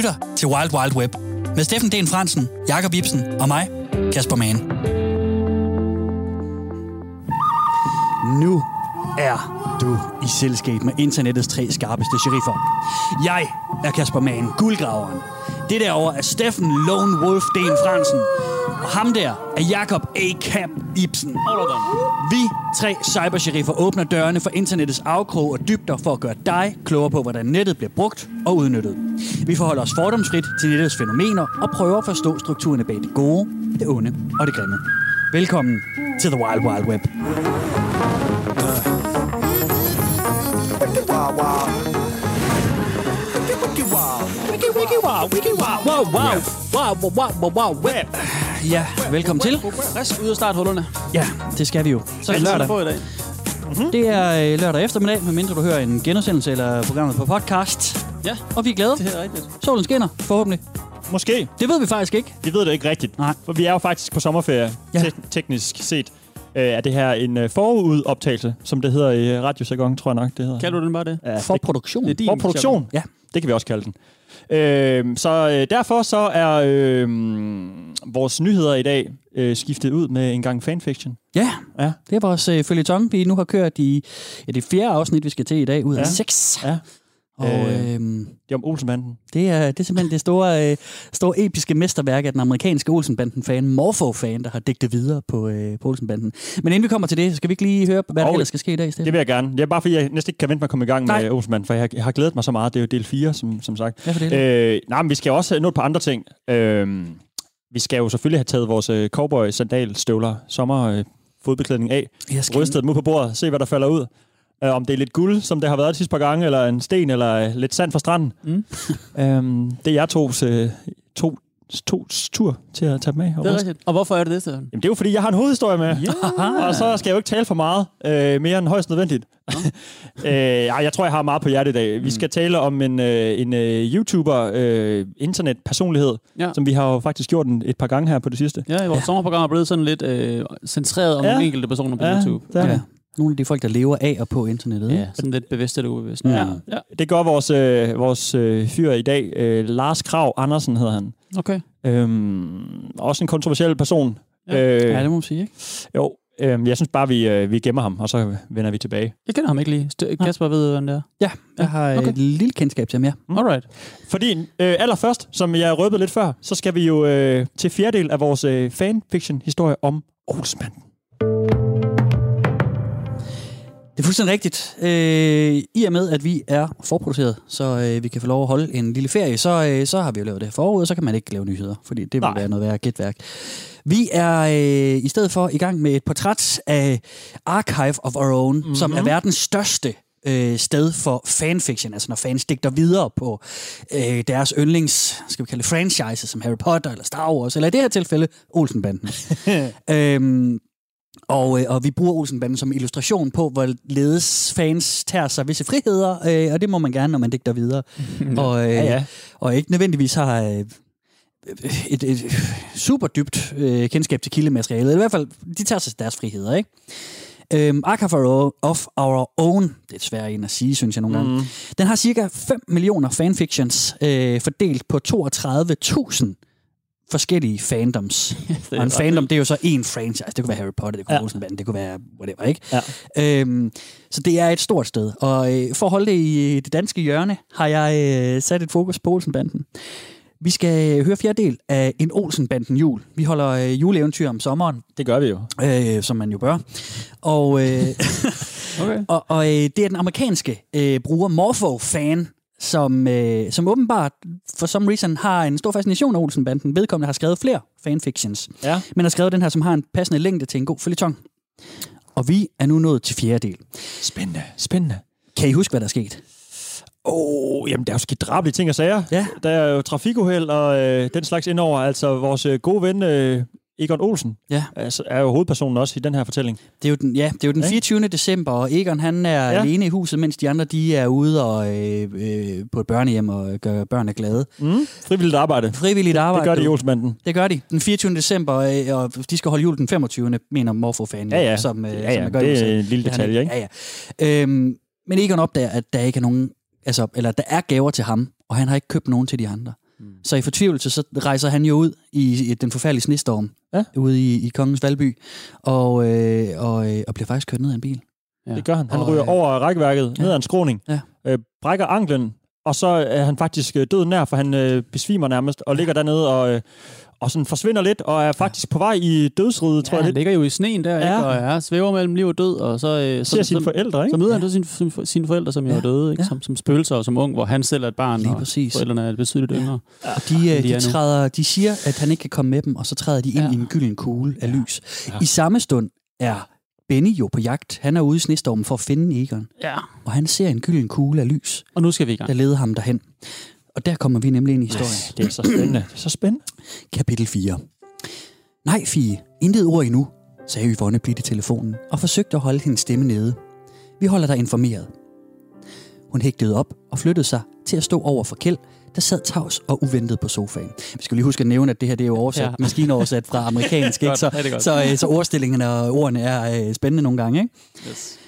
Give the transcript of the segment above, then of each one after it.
lytter til Wild Wild Web med Steffen Den Fransen, Jakob Ibsen og mig, Kasper Mann. Nu er du i selskab med internettets tre skarpeste sheriffer. Jeg er Kasper Mann, guldgraveren. Det derovre er Steffen Lone Wolf Den Fransen. Og ham der er Jakob A. Cap Ibsen. Vi tre cybersheriffer åbner dørene for internettets afkrog og dybder for at gøre dig klogere på, hvordan nettet bliver brugt og udnyttet. Vi forholder os fordomsfrit til nettets fænomener og prøver at forstå strukturerne bag det gode, det onde og det grimme. Velkommen til The Wild Wild Web. Wow, wow, wow, wow, wow, wow, wow, web. Ja, velkommen til. Frisk ud af starthullerne. Ja, det skal vi jo. Så er det lørdag. på i dag. Det er øh, lørdag eftermiddag, medmindre du hører en genudsendelse eller programmet på podcast. Ja, Og vi er glade. det er rigtigt. Solen skinner, forhåbentlig. Måske. Det ved vi faktisk ikke. Vi ved det ikke rigtigt. Nej. For vi er jo faktisk på sommerferie, Ja. te- teknisk set. Øh, er det her en øh, forudoptagelse, som det hedder i radiojargon, tror jeg nok, det hedder. Kalder du den bare det? Ja, For produktion. Det er din Forproduktion. Ja. Det kan vi også kalde den. Øh, så øh, derfor så er øh, vores nyheder i dag øh, skiftet ud med en gang fanfiction. Ja, Ja. det er vores øh, følgetong, vi nu har kørt i ja, det fjerde afsnit, vi skal til i dag, ud af Ja. seks. Ja. Og Øh. øhm, Det er om Olsenbanden. det, er, det er simpelthen det store, øh, store episke mesterværk af den amerikanske Olsenbanden-fan, Morpho-fan, der har digtet videre på, øh, på Olsenbanden. Men inden vi kommer til det, så skal vi ikke lige høre, hvad der ellers skal ske i dag, Det Steffen? vil jeg gerne. Det er bare fordi, jeg næsten ikke kan vente med at komme i gang Nej. med Olsenbanden, for jeg har, jeg har glædet mig så meget. Det er jo del 4, som, som sagt. Ja, for det. Øh, nej, men vi skal også nå et par andre ting. Øh, vi skal jo selvfølgelig have taget vores øh, cowboy sandalstøvler sommer øh, fodbeklædning af. Skal Rystet dem ud på bordet, se hvad der falder ud. Øh, om det er lidt guld, som det har været de sidste par gange, eller en sten, eller øh, lidt sand fra stranden. Mm. øhm, det er jeg tos, øh, to, to tur til at tage dem af. Og Det er rigtigt. Og hvorfor er det det, Steffen? Jamen, det er jo fordi, jeg har en hovedhistorie med. Ja. Og så skal jeg jo ikke tale for meget, øh, mere end højst nødvendigt. øh, ja, jeg tror, jeg har meget på hjertet i dag. Vi skal tale om en, øh, en øh, YouTuber, øh, internetpersonlighed, Ja. som vi har jo faktisk gjort en, et par gange her på det sidste. Ja, vores sommerprogram er blevet sådan lidt øh, centreret om Ja. enkelte personer på Ja, YouTube. det er Ja. Nogle af de folk, der lever af og på internettet. Ja, sådan lidt bevidst eller ubevidst. Ja. Ja. ja. Det gør vores, øh, vores øh, fyr i dag, øh, Lars Krav Andersen hedder han. Okay. Øhm, også en kontroversiel person. Ja. Øh, Ja, det må man sige, ikke? Jo, øh, jeg synes bare, vi, øh, vi gemmer ham, og så vender vi tilbage. Jeg kender ham ikke lige. St- Kasper ved, hvem det er. Ja, jeg har okay. et lille kendskab til ham, ja. Alright. Fordi øh, allerførst, som jeg røbede lidt før, så skal vi jo øh, til fjerdedel af vores øh, fanfiction-historie om Olsmanden. Det er fuldstændig rigtigt. Øh, I og med, at vi er forproduceret, så øh, vi kan få lov at holde en lille ferie, så, øh, så har vi jo lavet det her forud, og så kan man ikke lave nyheder, fordi det vil Nej. være noget værre gætværk. Vi er øh, i stedet for i gang med et portræt af Archive of Our Own, mm-hmm. som er verdens største øh, sted for fanfiction, altså når fans digter videre på øh, deres yndlings, skal vi kalde det franchise, som Harry Potter eller Star Wars, eller i det her tilfælde Olsenbanden. øhm, og, øh, og vi bruger Olsenbanden som illustration på, hvorledes fans tager sig visse friheder, øh, og det må man gerne, når man digter videre. og, øh, Ja, ja. og ikke nødvendigvis har øh, et, et super dybt øh, kendskab til kildematerialet. I hvert fald, de tager sig deres friheder, ikke? Øhm, Archive of Our Own, det er svært en at sige, synes jeg nogle gange. Den har cirka 5 millioner fanfictions øh, fordelt på 32.000 forskellige fandoms. og en fandom, det er jo så en franchise. Det kunne være Harry Potter, det kunne være. Olsenbanden, det kunne være whatever, ikke? Ja. Øhm, så det er et stort sted. Og øh, for at holde det i det danske hjørne, har jeg øh, sat et fokus på Olsenbanden. Vi skal høre fjerde del af en Olsenbanden jul. Vi holder øh, juleeventyr om sommeren, Det gør vi jo. øh, som man jo bør. Og, øh, Okay. og, og øh, det er den amerikanske øh, bruger Morpho-fan, som, øh, som åbenbart for some reason har en stor fascination af Olsenbanden. Vedkommende har skrevet flere fanfictions, Ja. men har skrevet den her, som har en passende længde til en god følgetong. Og vi er nu nået til fjerde del. Spændende, spændende. Kan I huske, hvad der er sket? Åh, oh, jamen der er jo sket drabelige ting og sager. Ja. Der er jo trafikuheld og øh, den slags indover. Altså vores øh, gode ven øh, Egon Olsen Ja. altså, er jo hovedpersonen også i den her fortælling. Det er jo den, ja, det er jo den Ikke? 24. december, og Egon han er ja. Ja. alene i huset, mens de andre de er ude og, øh, øh, på et børnehjem og gør børnene glade. Mm. Frivilligt arbejde. Frivilligt arbejde. Det gør de i. Olsenbanden. Det gør de. Den 24. december, øh, og de skal holde jul den 25. mener Morfo-fan. Ja, ja. Som, øh, Ja, som ja. man gør Det er en lille Det er han detalje, ikke? Ja, ja. Øhm, men Egon opdager, at der ikke er nogen, altså, eller der er gaver til ham, og han har ikke købt nogen til de andre. Så i fortvivlelse, så rejser han jo ud i, i den forfærdelige snestorm Ja. ude i, i Kongens Valby, og, øh, og, øh, og bliver faktisk kørt ned af en bil. Ja. Det gør han. Han Og, ryger øh, over rækværket, ja. ned ad en skråning, Ja. øh, brækker anklen, og så er han faktisk øh, død nær, for han øh, besvimer nærmest, og ligger dernede og, øh, og sådan forsvinder lidt, og er faktisk på vej i dødsriget, tror Ja, jeg han ligger jo i sneen der, Ja. ikke? og er svæver mellem liv og død, og så, øh, så, Ser sine så, forældre, ikke? så møder han Ja. så sine, sine, forældre, som jo Ja. er døde, ikke? Ja. Som, som spøgelser og som ung, hvor han selv er et barn, Lige og præcis. forældrene er betydeligt yngre. Og de, øh, de de, træder, de siger, at han ikke kan komme med dem, og så træder de ind Ja. i en gylden kugle af lys. Ja. I samme stund er Benny jo på jagt. Han er ude i snestormen for at finde Egon, Ja. og han ser en gylden kugle af lys, Og nu skal vi i gang. der leder ham derhen. Og der kommer vi nemlig ind i historien. Det er så spændende. Det er så spændende. Kapitel 4. Nej, Fie, intet ord endnu, sagde Yvonne blidt i telefonen og forsøgte at holde hendes stemme nede. Vi holder dig informeret. Hun hægtede op og flyttede sig til at stå over for Kjeld, der sad tavs og uventet på sofaen. Vi skal lige huske at nævne, at det her det er jo oversat, Ja. ja. maskinoversat fra amerikansk, ikke? Så, godt. så, øh, så ordstillingerne og ordene er øh, spændende nogle gange. Ikke? Yes.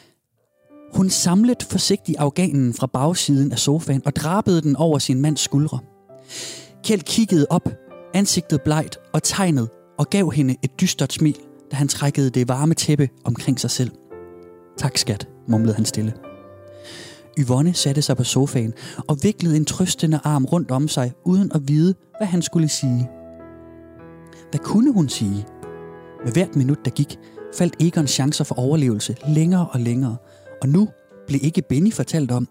Hun samlede forsigtigt afghanen fra bagsiden af sofaen og drabede den over sin mands skuldre. Kjeld kiggede op, ansigtet blegt og tegnet, og gav hende et dystert smil, da han trækkede det varme tæppe omkring sig selv. Tak, skat, mumlede han stille. Yvonne satte sig på sofaen og viklede en trøstende arm rundt om sig, uden at vide, hvad han skulle sige. Hvad kunne hun sige? Med hvert minut, der gik, faldt Egons chancer for overlevelse længere og længere, og nu blev ikke Benny fortalt om.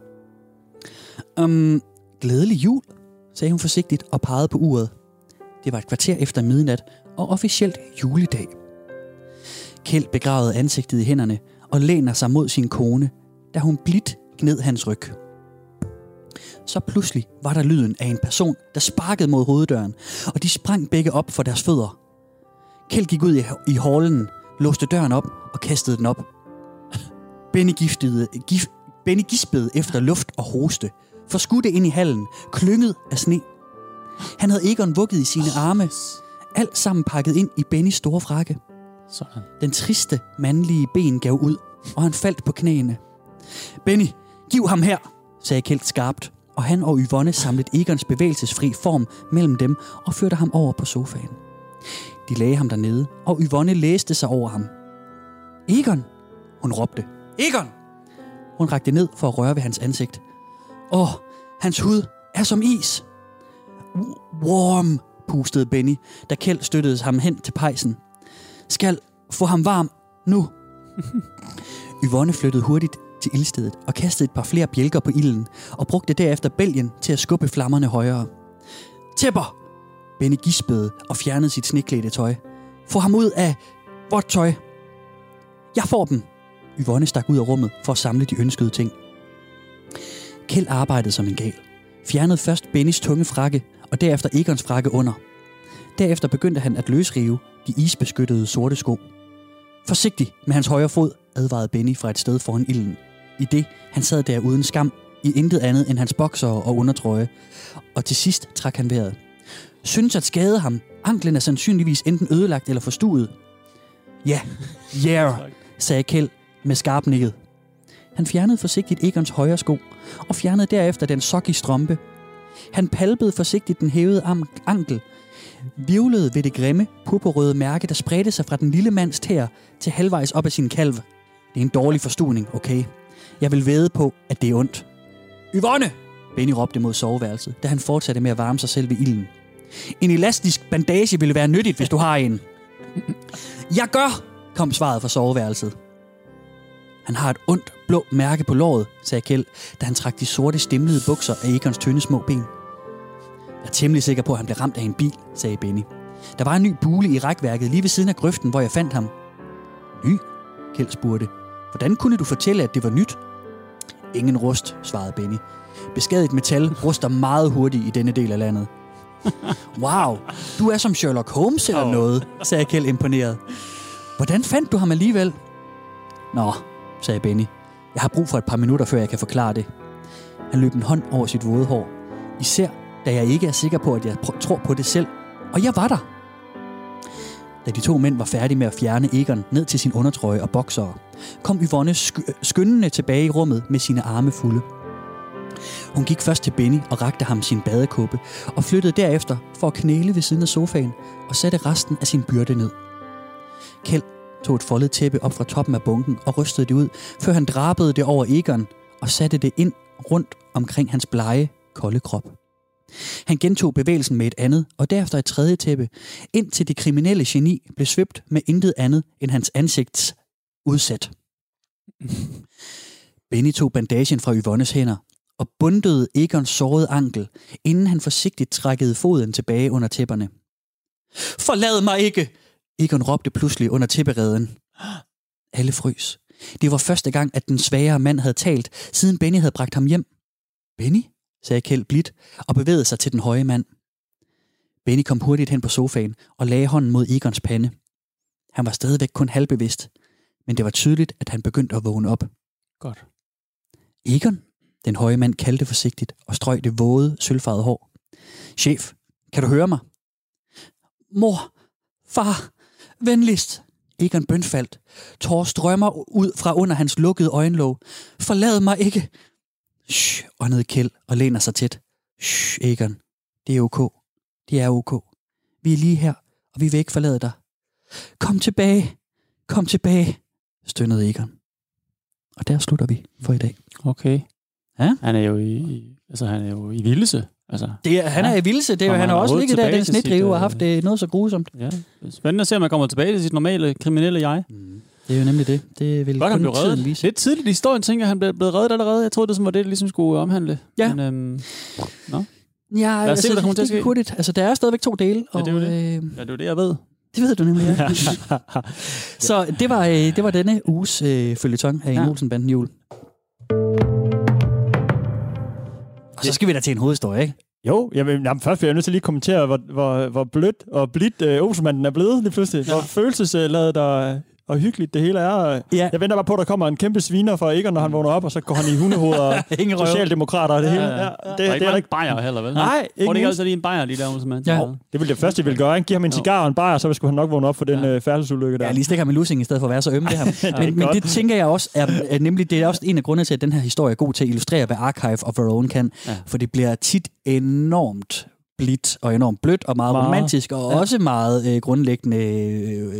Um, glædelig jul, sagde hun forsigtigt og pegede på uret. Det var et kvarter efter midnat og officielt juledag. Kjeld begravede ansigtet i hænderne og læner sig mod sin kone, da hun blidt gned hans ryg. Så pludselig var der lyden af en person, der sparkede mod hoveddøren, og de sprang begge op for deres fødder. Kjeld gik ud i, i hallen, låste døren op og kastede den op. Benny, giftede, gif, Benny gispede efter luft og hoste, forskudte ind i hallen, klynget af sne. Han havde Egon vugget i sine arme, alt sammen pakket ind i Bennys store frakke. Sådan. Den triste, mandlige ben gav ud, og han faldt på knæene. Benny, giv ham her, sagde Kjeld skarpt, og han og Yvonne samlede Egons bevægelsesfri form mellem dem og førte ham over på sofaen. De lagde ham dernede, og Yvonne læste sig over ham. Egon, hun råbte. Egon! Hun rakte ned for at røre ved hans ansigt. Åh, hans hud er som is. Warm, pustede Benny, da Kjeld støttede ham hen til pejsen. Skal få ham varm nu. Yvonne flyttede hurtigt til ildstedet og kastede et par flere bjælker på ilden og brugte derefter bælgen til at skubbe flammerne højere. Tæpper! Benny gispede og fjernede sit sneklædte tøj. Få ham ud af vort tøj. Jeg får dem. Yvonne stak ud af rummet for at samle de ønskede ting. Kjeld arbejdede som en gal. Fjernede først Bennys tunge frakke, og derefter Egons frakke under. Derefter begyndte han at løsrive de isbeskyttede sorte sko. Forsigtig med hans højre fod, advarede Benny fra et sted foran ilden. I det, han sad der uden skam, i intet andet end hans bokser og undertrøje. Og til sidst trak han vejret. Synes at skade ham. Anklen er sandsynligvis enten ødelagt eller forstuet. Ja, yeah, sagde Kjeld med skarp nikket. Han fjernede forsigtigt Egons højre sko, og fjernede derefter den sokki strømpe. Han palpede forsigtigt den hævede am- ankel, vivlede ved det grimme, purpurrøde mærke, der spredte sig fra den lille mands tæer til halvvejs op af sin kalv. Det er en dårlig forstuning, okay? Jeg vil væde på, at det er ondt. Yvonne! Benny råbte mod soveværelset, da han fortsatte med at varme sig selv ved ilden. En elastisk bandage ville være nyttigt, hvis du har en. Jeg gør, kom svaret fra soveværelset. Han har et ondt, blå mærke på låret, sagde Kjeld, da han trak de sorte stemlede bukser af Egons tynde små ben. Jeg er temmelig sikker på, at han blev ramt af en bil, sagde Benny. Der var en ny bule i rækværket lige ved siden af grøften, hvor jeg fandt ham. Ny? Kjeld spurgte. Hvordan kunne du fortælle, at det var nyt? Ingen rust, svarede Benny. Beskadiget metal ruster meget hurtigt i denne del af landet. Wow, du er som Sherlock Holmes eller Åh. noget, sagde Kjeld imponeret. Hvordan fandt du ham alligevel? Nå, sagde Benny. Jeg har brug for et par minutter, før jeg kan forklare det. Han løb en hånd over sit våde hår. Især, da jeg ikke er sikker på, at jeg tror på det selv. Og jeg var der. Da de to mænd var færdige med at fjerne Egon ned til sin undertrøje og boksere, kom Yvonne sk- øh, skyndende tilbage i rummet med sine arme fulde. Hun gik først til Benny og rakte ham sin badekåbe, og flyttede derefter for at knæle ved siden af sofaen og satte resten af sin byrde ned. Kjeld tog et foldet tæppe op fra toppen af bunken og rystede det ud, før han drabede det over Egon og satte det ind rundt omkring hans blege, kolde krop. Han gentog bevægelsen med et andet, og derefter et tredje tæppe, indtil det kriminelle geni blev svøbt med intet andet end hans ansigts udsat. Benny tog bandagen fra Yvonnes hænder og bundede Egons sårede ankel, inden han forsigtigt trækkede foden tilbage under tæpperne. Forlad mig ikke! Egon råbte pludselig under tæppereden. Alle frøs. Det var første gang, at den svagere mand havde talt, siden Benny havde bragt ham hjem. Benny? Sagde Kjeld blidt og bevægede sig til den høje mand. Benny kom hurtigt hen på sofaen og lagde hånden mod Egons pande. Han var stadigvæk kun halvbevidst, men det var tydeligt, at han begyndte at vågne op. Godt. Egon, den høje mand kaldte forsigtigt og strøg det våde, sølvfarvede hår. Chef, kan du høre mig? Mor, far, venligst. Egon bønfaldt. Tår strømmer ud fra under hans lukkede øjenlåg. Forlad mig ikke. Shh, åndede Kjeld og læner sig tæt. Shh, Egon. Det er ok. Det er ok. Vi er lige her, og vi vil ikke forlade dig. Kom tilbage. Kom tilbage, stønnede Egon. Og der slutter vi for i dag. Okay. Ja? Han er jo i, i altså han er jo i vildelse. Altså, Det er, han er i vildse. Det er, jo- han har han også ligget der den snedrive og øh, haft det noget så grusomt. ja. Spændende at se, om man kommer tilbage til sit normale kriminelle jeg. Det er jo nemlig det. Det vil Godt, han kun blev tiden reddet. vise. Lidt tidligt i historien, tænker jeg, han blev blevet reddet allerede. Jeg troede, det sådan var det, det ligesom skulle omhandle. Ja. Men, øhm, Ja, os se, hvad der det gik hurtigt. Altså, der er stadigvæk to dele. Ja, Og, det er jo Øh, ja, det er jo det, jeg ved. det ved du nemlig, ja. så det var, øh, det var denne uges øh, følgetong af Ja. Olsen-banden jul. Og så skal vi da til en hovedhistorie, ikke? Jo, jamen, jamen, først bliver jeg nødt til lige at kommentere, hvor, hvor, hvor blødt og blidt øh, Olsenmanden er blevet lige pludselig. Ja. Hvor følelsesladet og, og hyggeligt det hele er. Ja. Jeg venter bare på, at der kommer en kæmpe sviner fra Egon, når han vågner op, og så går han i hundehoved og socialdemokrater og det hele. Ja, Ja, det, Det, det, er det, ikke er ikke, bajer heller, vel? Nej, Får ikke det ikke altid lige en bajer, lige der, man. Ja. det vil det første, jeg vil gøre. Ikke? Giv ham en cigar og en bajer, så skulle han nok vågne op for den Ja. øh, færdselsulykke der. Ja, lige stikke ham i lussing, i stedet for at være så øm det her. men, men godt. det tænker jeg også, er, er nemlig det er også en af grundene til, at den her historie er god til at illustrere, hvad Archive of Our Own kan. Ja. For det bliver tit enormt blidt og enormt blødt og meget, Meget. romantisk og Ja. også meget øh, grundlæggende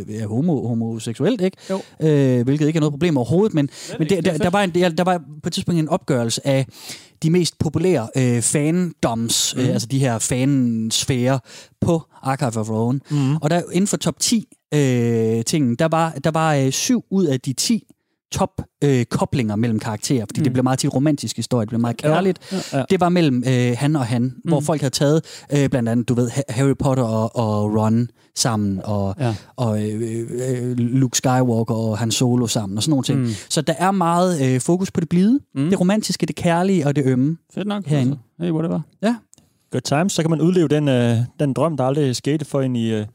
øh, homo, homoseksuelt, ikke? Jo. Øh, hvilket ikke er noget problem overhovedet, men, men det, Det er der, der, var en, der, der var på et tidspunkt en opgørelse af de mest populære øh, fandoms, mm. øh, altså de her fansfære på Archive of Our Own. Mm. Og der inden for top 10 øh, ting, der var, der var øh, syv ud af de 10 top øh, koblinger mellem karakterer, fordi mm. det blev meget til romantisk historie, det blev meget kærligt. Ja, ja. Det var mellem øh, han og han, mm. hvor folk havde taget øh, blandt andet, du ved, Ha- Harry Potter og, og Ron sammen, og, Ja. og øh, øh, Luke Skywalker og Han Solo sammen, og sådan nogle ting. Mm. Så der er meget øh, fokus på det blide, Mm. det romantiske, det kærlige og det ømme. Fedt nok. Herinde. Altså. Hey, whatever. Good times. Så kan man udleve den, øh, den drøm, der aldrig skete for en i... Øh,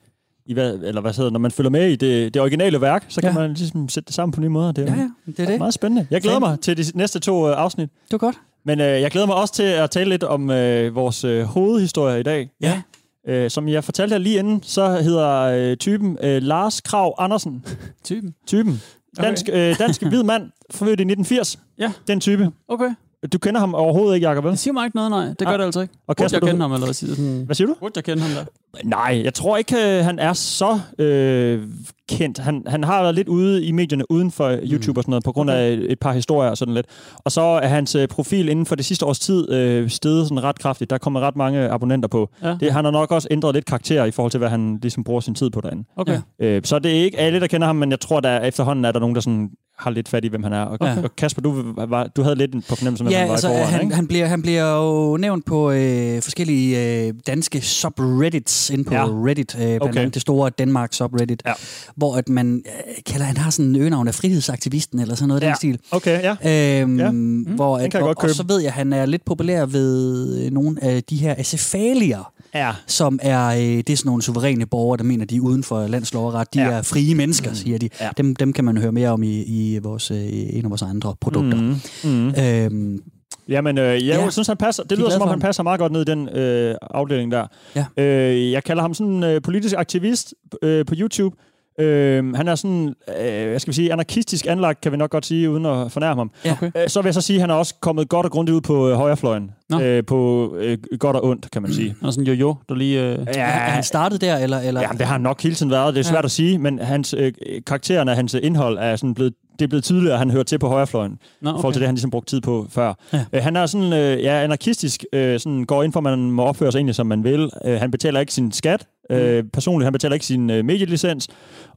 i hvad, eller hvad hedder, når man følger med i det, det originale værk, så kan Ja. man ligesom sætte det sammen på nye måder. Det er Ja, ja, det er det. meget spændende. Jeg glæder mig til de næste to øh, afsnit. Det var godt. Men øh, jeg glæder mig også til at tale lidt om øh, vores øh, hovedhistorie i dag. Ja. Øh, som jeg fortalte her lige inden, så hedder øh, typen øh, Lars Krav Andersen. Typen. Typen. Dansk, øh, dansk hvid mand, født i 1980. Ja. Den type. Okay. Du kender ham overhovedet ikke, Jacob, vel? Det siger mig ikke noget, nej. Det gør Ah. det altså ikke. Og Burde Kasper, jeg du- kende ham, eller hvad siger du? Sådan, Hvad siger du? burde jeg kende ham der? Nej, jeg tror ikke, øh, han er så øh, kendt. Han, han har været lidt ude i medierne uden for YouTube og sådan noget, på grund af et par historier og sådan lidt. Og så er hans øh, profil inden for det sidste års tid øh, steget sådan ret kraftigt. Der er kommet ret mange abonnenter på. Ja. Det, han har nok også ændret lidt karakter i forhold til, hvad han ligesom bruger sin tid på derinde. Okay. Ja. Øh, så det er ikke alle, der kender ham, men jeg tror, der efterhånden er der nogen, der sådan har lidt fat i, hvem han er. Og, Ja. og Kasper, du, var, du havde lidt på fornemmelse med, Ja, han var altså, i forvejen, han, ikke? han, bliver, han bliver jo nævnt på øh, forskellige øh, danske subreddits inde på Ja. Reddit, øh, blandt Okay. andet det store Danmark subreddit, Ja. hvor at man øh, kalder, han har sådan en øgenavn af frihedsaktivisten eller sådan noget af Ja. den stil. Okay, ja. Øhm, Ja. Mm, hvor at, og, og så ved jeg, at han er lidt populær ved øh, nogle af de her acefalier, Ja. som er, øh, det er sådan nogle suveræne borgere, der mener, de er uden for landsloveret. De Ja. ja. er frie mennesker, siger de. Ja. Dem, dem kan man høre mere om i, i vores, øh, en af vores andre produkter. Mm. Mm. Øhm, Jamen, øh, jeg Ja. synes, han passer. Det De er lyder som om, han passer meget godt ned i den øh, afdeling der. Ja. Øh, jeg kalder ham sådan en øh, politisk aktivist øh, på YouTube. Øh, han er sådan, øh, hvad skal vi sige, anarkistisk anlagt, kan vi nok godt sige, uden at fornærme ham. Ja. Okay. Øh, så vil jeg så sige, at han er også kommet godt og grundigt ud på øh, højrefløjen. Nå. Øh, på øh, godt og ondt, kan man sige. Han er sådan jo-jo, der lige... Øh... Ja. Er han startet der, eller... eller? Jamen, det har han nok hele tiden været. Det er svært Ja. at sige, men hans øh, karakteren af hans indhold er sådan blevet det er blevet tydeligt, at han hører til på højrefløjen, Nå, okay. i forhold til det, han ligesom brugte tid på før. Ja. Øh, han er sådan, øh, ja, anarkistisk, øh, sådan, går ind for, at man må opføre sig egentlig, som man vil. Øh, han betaler ikke sin skat, øh, personligt. Han betaler ikke sin øh, medielicens.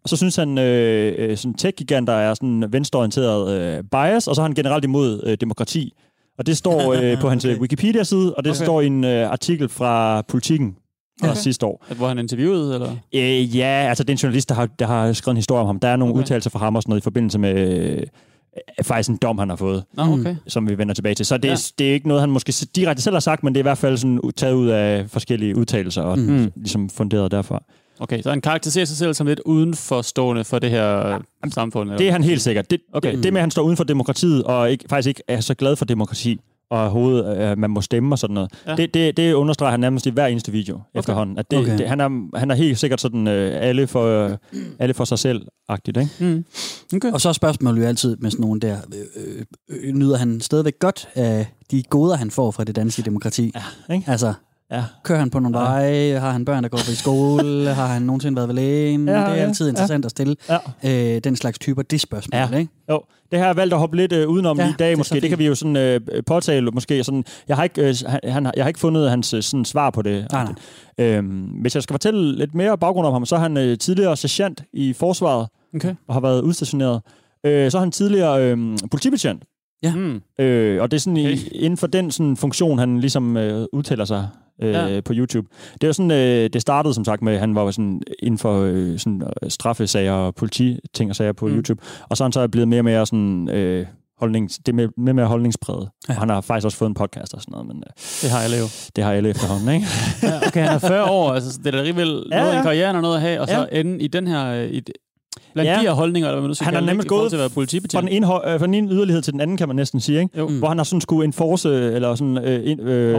Og så synes han, øh, øh, sådan tech-giganter er sådan venstreorienteret øh, bias, og så er han generelt imod øh, demokrati. Og det står øh, på hans Okay. okay. Wikipedia-side, og det okay. står i en øh, artikel fra Politiken fra Okay. sidste år. At, hvor han er interviewet, eller? Øh, ja, altså det er en journalist, der har, der har skrevet en historie om ham. Der er nogle Okay. udtalelser fra ham og sådan noget i forbindelse med øh, faktisk en dom, han har fået, Nå, Mm. okay. som vi vender tilbage til. Så det, Ja. det er ikke noget, han måske direkte selv har sagt, men det er i hvert fald sådan taget ud af forskellige udtalelser og Mm. ligesom funderet derfra. Okay, så han karakteriserer sig selv som lidt udenforstående for det her ja. samfund? Eller? Det er han helt sikkert. Det, Okay. okay. det, det med, at han står uden for demokratiet og ikke, faktisk ikke er så glad for demokrati, og overhovedet, at man må stemme og sådan noget. Ja. Det, det, det understreger han nærmest i hver eneste video okay. efterhånden. At det, Okay. det, han, er, han er helt sikkert sådan øh, alle, for, øh, alle for sig selv-agtigt, ikke? Mm. Okay. Og så er spørgsmålet jo altid med sådan nogen der, øh, øh, øh, nyder han stadigvæk godt af de goder, han får fra det danske demokrati? Ja, ikke? Altså, Ja. kører han på nogle Ja. veje? Har han børn, der går på i skole? har han nogensinde været ved lægen? Ja, det er ja, altid interessant at stille Ja. øh, den slags typer det spørgsmål, Ja. ikke? Jo, det har jeg valgt at hoppe lidt øh, udenom Ja, ja, lige i det dag måske. Det, fint. kan vi jo sådan øh, påtale måske. Sådan, jeg, har ikke, øh, han, jeg har ikke fundet hans øh, sådan, svar på det. Nej, nej. Øhm, hvis jeg skal fortælle lidt mere baggrund om ham, så er han øh, tidligere sergeant i forsvaret okay. og har været udstationeret. Øh, så er han tidligere øh, politibetjent. Ja. Mm. Øh, og det er sådan Okay. i, inden for den sådan, funktion, han ligesom øh, udtaler sig øh, Ja. på YouTube. Det var sådan, øh, det startede som sagt med, at han var jo sådan inden for øh, sådan, øh, straffesager og polititing og sager på Mm. YouTube. Og så er han så blevet mere og mere sådan... Øh, holdnings, det er mere, mere, holdningspræget. Ja. Og han har faktisk også fået en podcast og sådan noget, men øh, Det har jeg lavet. det har alle efterhånden, ikke? Ja, okay, han er 40 år, altså det er da alligevel Ja, noget i karrieren og noget at have, og så Ja. ende i den her... øh, I, blandt ja. De her holdninger, eller hvad man nu Han er nemlig gået til at være Fra politibetjent. den, ene, øh, fra den ene yderlighed til den anden, kan man næsten sige, ikke? Jo. Mm. Hvor han har sådan skulle enforce, eller sådan... Øh, ind, øh.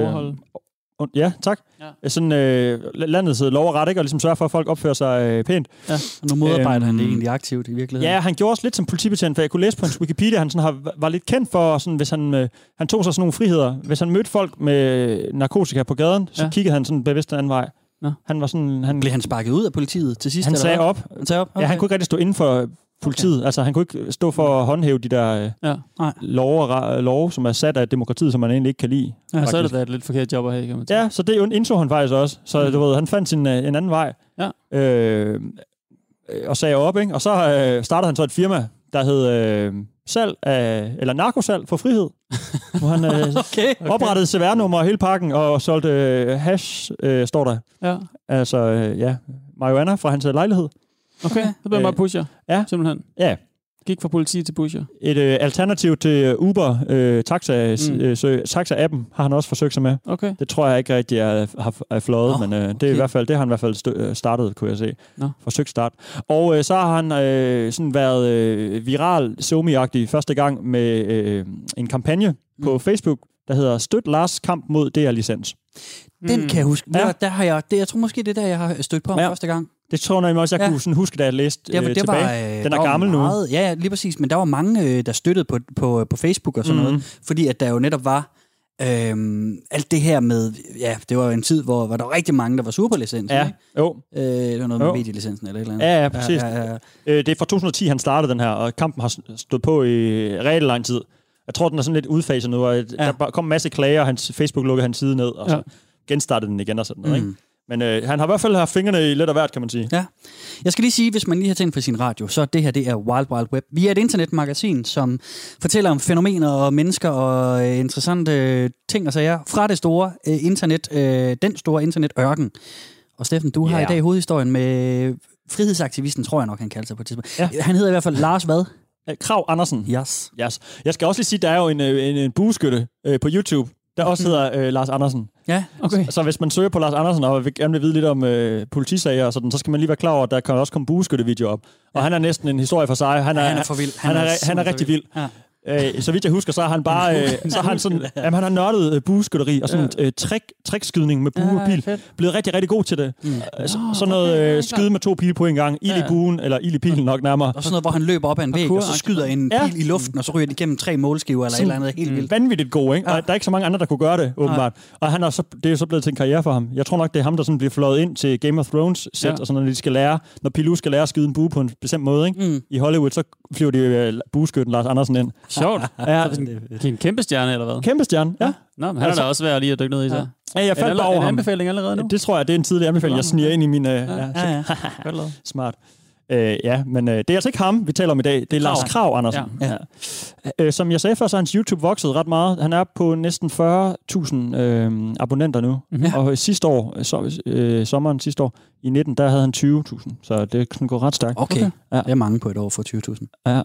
Ja, tak. Ja. Ja. Sådan øh, landets lov og ret, ikke? Og ligesom sørge for, at folk opfører sig øh, pænt. Og nu modarbejder Øhm, han det egentlig aktivt i virkeligheden. Ja, han gjorde også lidt som politibetjent, for jeg kunne læse på hans Wikipedia, han sådan har, var lidt kendt for, sådan, hvis han, øh, han tog sig sådan nogle friheder. Hvis han mødte folk med narkotika på gaden, så Ja. ja. kiggede han sådan bevidst den anden vej. Nå. Han var sådan... Han, Blev han sparket ud af politiet til sidst? han sagde op. Han sagde op? Okay. Ja, han kunne ikke rigtig stå inden for politiet. Okay. Altså, han kunne ikke stå for at håndhæve de der øh, Ja. Nej. love, og love, som er sat af demokratiet, som man egentlig ikke kan lide. Ja, så er det faktisk. da et lidt forkert job at have, kan man sige. Ja, så det indså han faktisk også. Så Mm. du ved, han fandt sin, øh, en anden vej. Ja. Øh, og sagde op, ikke? Og så øh, startede han så et firma, der hed øh, salg af, eller narkosalg for frihed. hvor han øh, Okay. okay. oprettede CVR-nummer og hele pakken og solgte øh, hash, øh, står der. Ja. Altså, øh, ja, marijuana fra hans øh, lejlighed. Okay, så bliver man bare pusher. Ja. Simpelthen. Ja, Gik fra politi til pusher. et øh, alternativ til Uber, øh, taxa, Mm. mm. øh, sø- taxa-appen, har han også forsøgt sig med. Okay. Det tror jeg ikke rigtig er, har, er fløjet, Nå, men øh, det, er okay. i hvert fald, det har han i hvert fald stø- øh, startet, kunne jeg se. Nå. Forsøgt start. Og øh, så har han øh, sådan været øh, viral, somi første gang med øh, en kampagne mm. på Facebook, der hedder Støt Lars kamp mod DR-licens. Den kan jeg huske. Der, Ja. der har jeg, det, jeg tror måske, det er der, jeg har stødt på Ja. første gang. Det tror jeg også, jeg Ja. ja. kunne sådan huske, da jeg læste Det, øh, var, det tilbage. var, øh, Den er gammel nu. meget, Ja, ja, lige præcis. Men der var mange, øh, der støttede på, på, på Facebook og sådan mm. Noget. Fordi at der jo netop var øhm, alt det her med... Ja, det var jo en tid, hvor, hvor der var rigtig mange, der var sure på licensen. Ja, Ikke? jo. Øh, det var noget med Jo. medielicensen eller et eller andet. Ja, ja, præcis. Ja, ja, ja. Øh, det er fra 2010, han startede den her, og kampen har stået på i rigtig lang tid. Jeg tror, den er sådan lidt udfaset nu, og ja. der kom en masse klager, og hans Facebook lukkede hans side ned, og så Ja. genstartede den igen og sådan noget. Mm. Ikke? Men øh, han har i hvert fald haft fingrene i lidt af hvert, kan man sige. Ja. Jeg skal lige sige, hvis man lige har tændt for sin radio, så det her det er Wild Wild Web. Vi er et internetmagasin, som fortæller om fænomener og mennesker og øh, interessante øh, ting og sager fra det store øh, internet, øh, den store internetørken. Og Steffen, du har Ja. i dag hovedhistorien med frihedsaktivisten, tror jeg nok, han kalder sig på et tidspunkt. Ja. Han hedder i hvert fald Lars hvad? Krav Andersen. Yes. Yes. Jeg skal også lige sige, der er jo en, øh, en, en bueskytte øh, på YouTube, der også hedder øh, Lars Andersen. Ja, Okay. Så hvis man søger på Lars Andersen og vil gerne vil vide lidt om øh, politisager og sådan, så skal man lige være klar over, at der kan også komme bueskytte-video op. Og han er næsten en historie for sig. Han er, han er for vild. Han er, han er, han er rigtig for vild. Ja. Øh, så vidt jeg husker, så har han bare øh, så har han sådan, jamen, han har nørdet øh, bueskytteri og sådan øh, trick, trickskydning med bue og pil. Blevet rigtig, rigtig god til det. Mm. Så, sådan noget øh, skyde med to pile på en gang. Ild i buen, eller ild i pilen nok nærmere. Og sådan noget, hvor han løber op ad en væg, og så skyder en Ja. pil i luften, og så ryger de igennem tre målskiver eller et eller andet helt vildt. Vanvittigt god, ikke? Og der er ikke så mange andre, der kunne gøre det, åbenbart. Og han er så, det er så blevet til en karriere for ham. Jeg tror nok, det er ham, der sådan bliver fløjet ind til Game of Thrones sæt, Ja. og sådan, når de skal lære, når Pilou skal lære at skyde en bue på en bestemt måde, ikke? Mm. I Hollywood, så flyver de øh, bueskytten Lars Andersen ind. Sjovt. Ja, Det er en kæmpe stjerne, eller hvad? kæmpe stjerne, ja. Nå, men han er da også værd lige at dykke ned i, så. Ja, jeg Er faldt det bare over en ham. anbefaling allerede nu? Det tror jeg, det er en tidlig anbefaling, jeg sniger ind i min... Øh, ja, Ja, ja. Smart. Øh, ja, men øh, det er altså ikke ham, vi taler om i dag. Det er Lars Krav Andersen. Ja. Ja. Øh, som jeg sagde før, så er hans YouTube vokset ret meget. Han er på næsten 40.000 øh, abonnenter nu. Ja. Og sidste år, så, øh, sommeren sidste år, i 19, der havde han 20.000. Så det kan gå ret stærkt. Okay. Ja. Det er mange på et år for 20.000. Ja.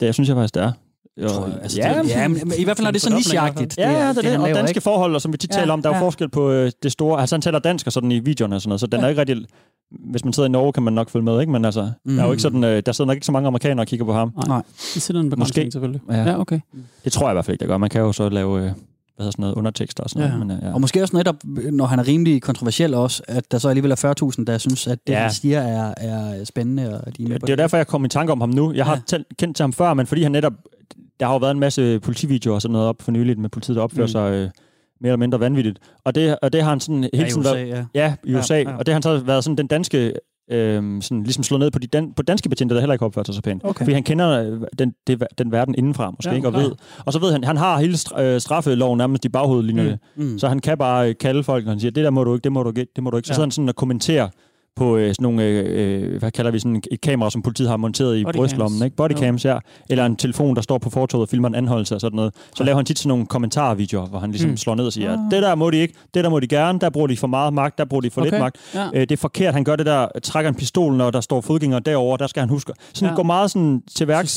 Det jeg synes jeg faktisk, det er. Jo, Tror jeg. Altså, ja, det, ja, men, i hvert fald er det så nicheagtigt. Ja, ja, det er det. han Og danske ikke? forhold, og som vi tit Ja, taler om, der er jo ja. forskel på øh, det store. Altså, han taler dansk og sådan i videoerne og sådan noget, så den Ja. er ikke rigtig... Hvis man sidder i Norge, kan man nok følge med, ikke? Men altså, mm. der er jo ikke sådan, øh, der sidder nok ikke så mange amerikanere og kigger på ham. Nej. Det sætter en begrænsning, selvfølgelig. Ja. Ja, okay. Det tror jeg i hvert fald ikke, der gør. Man kan jo så lave, øh, hvad hedder sådan noget, undertekster og sådan Ja. noget. Men, øh, ja. Og måske også netop, når han er rimelig kontroversiel også, at der så alligevel er 40.000, der synes, at det, Ja. ja. han siger, er, er spændende. Og de er Det er jo derfor, jeg kom i tanke om ham nu. Jeg har Ja. ja. kendt til ham før, men fordi han netop... Der har jo været en masse politivideoer og sådan noget op for nyligt med politiet, der opfører Mm. sig øh, mere eller mindre vanvittigt. Og det, og det har han sådan hele Ja, tiden USA, været... ja. Ja, i Ja, USA. ja. Og det har han så været sådan den danske... Øhm, sådan, ligesom slået ned på, de dan- på danske betjente, der heller ikke opfører sig så pænt. Okay. Fordi han kender øh, den, det, den verden indenfra, måske Ja, ikke, og klar. ved. Og så ved han, han har hele øh, straffeloven nærmest i baghovedlinjerne. Mm. Mm. Så han kan bare kalde folk, når han siger, det der må du ikke, det må du ikke, det må du ikke. Så Ja. sidder han sådan og kommenterer på øh, sådan nogle, øh, øh, hvad kalder vi sådan et kamera, som politiet har monteret i Bodycams. brystlommen, ikke? Bodycams, ja. Eller en telefon, der står på fortovet og filmer en anholdelse og sådan noget. Så laver han tit sådan nogle kommentarvideoer, hvor han ligesom Mm. slår ned og siger, det der må de ikke, det der må de gerne, der bruger de for meget magt, der bruger de for okay. lidt magt. Ja. Øh, det er forkert, han gør det der, trækker en pistol, når der står fodgængere derover, der skal han huske. Sådan Ja. ja. går meget sådan til værks,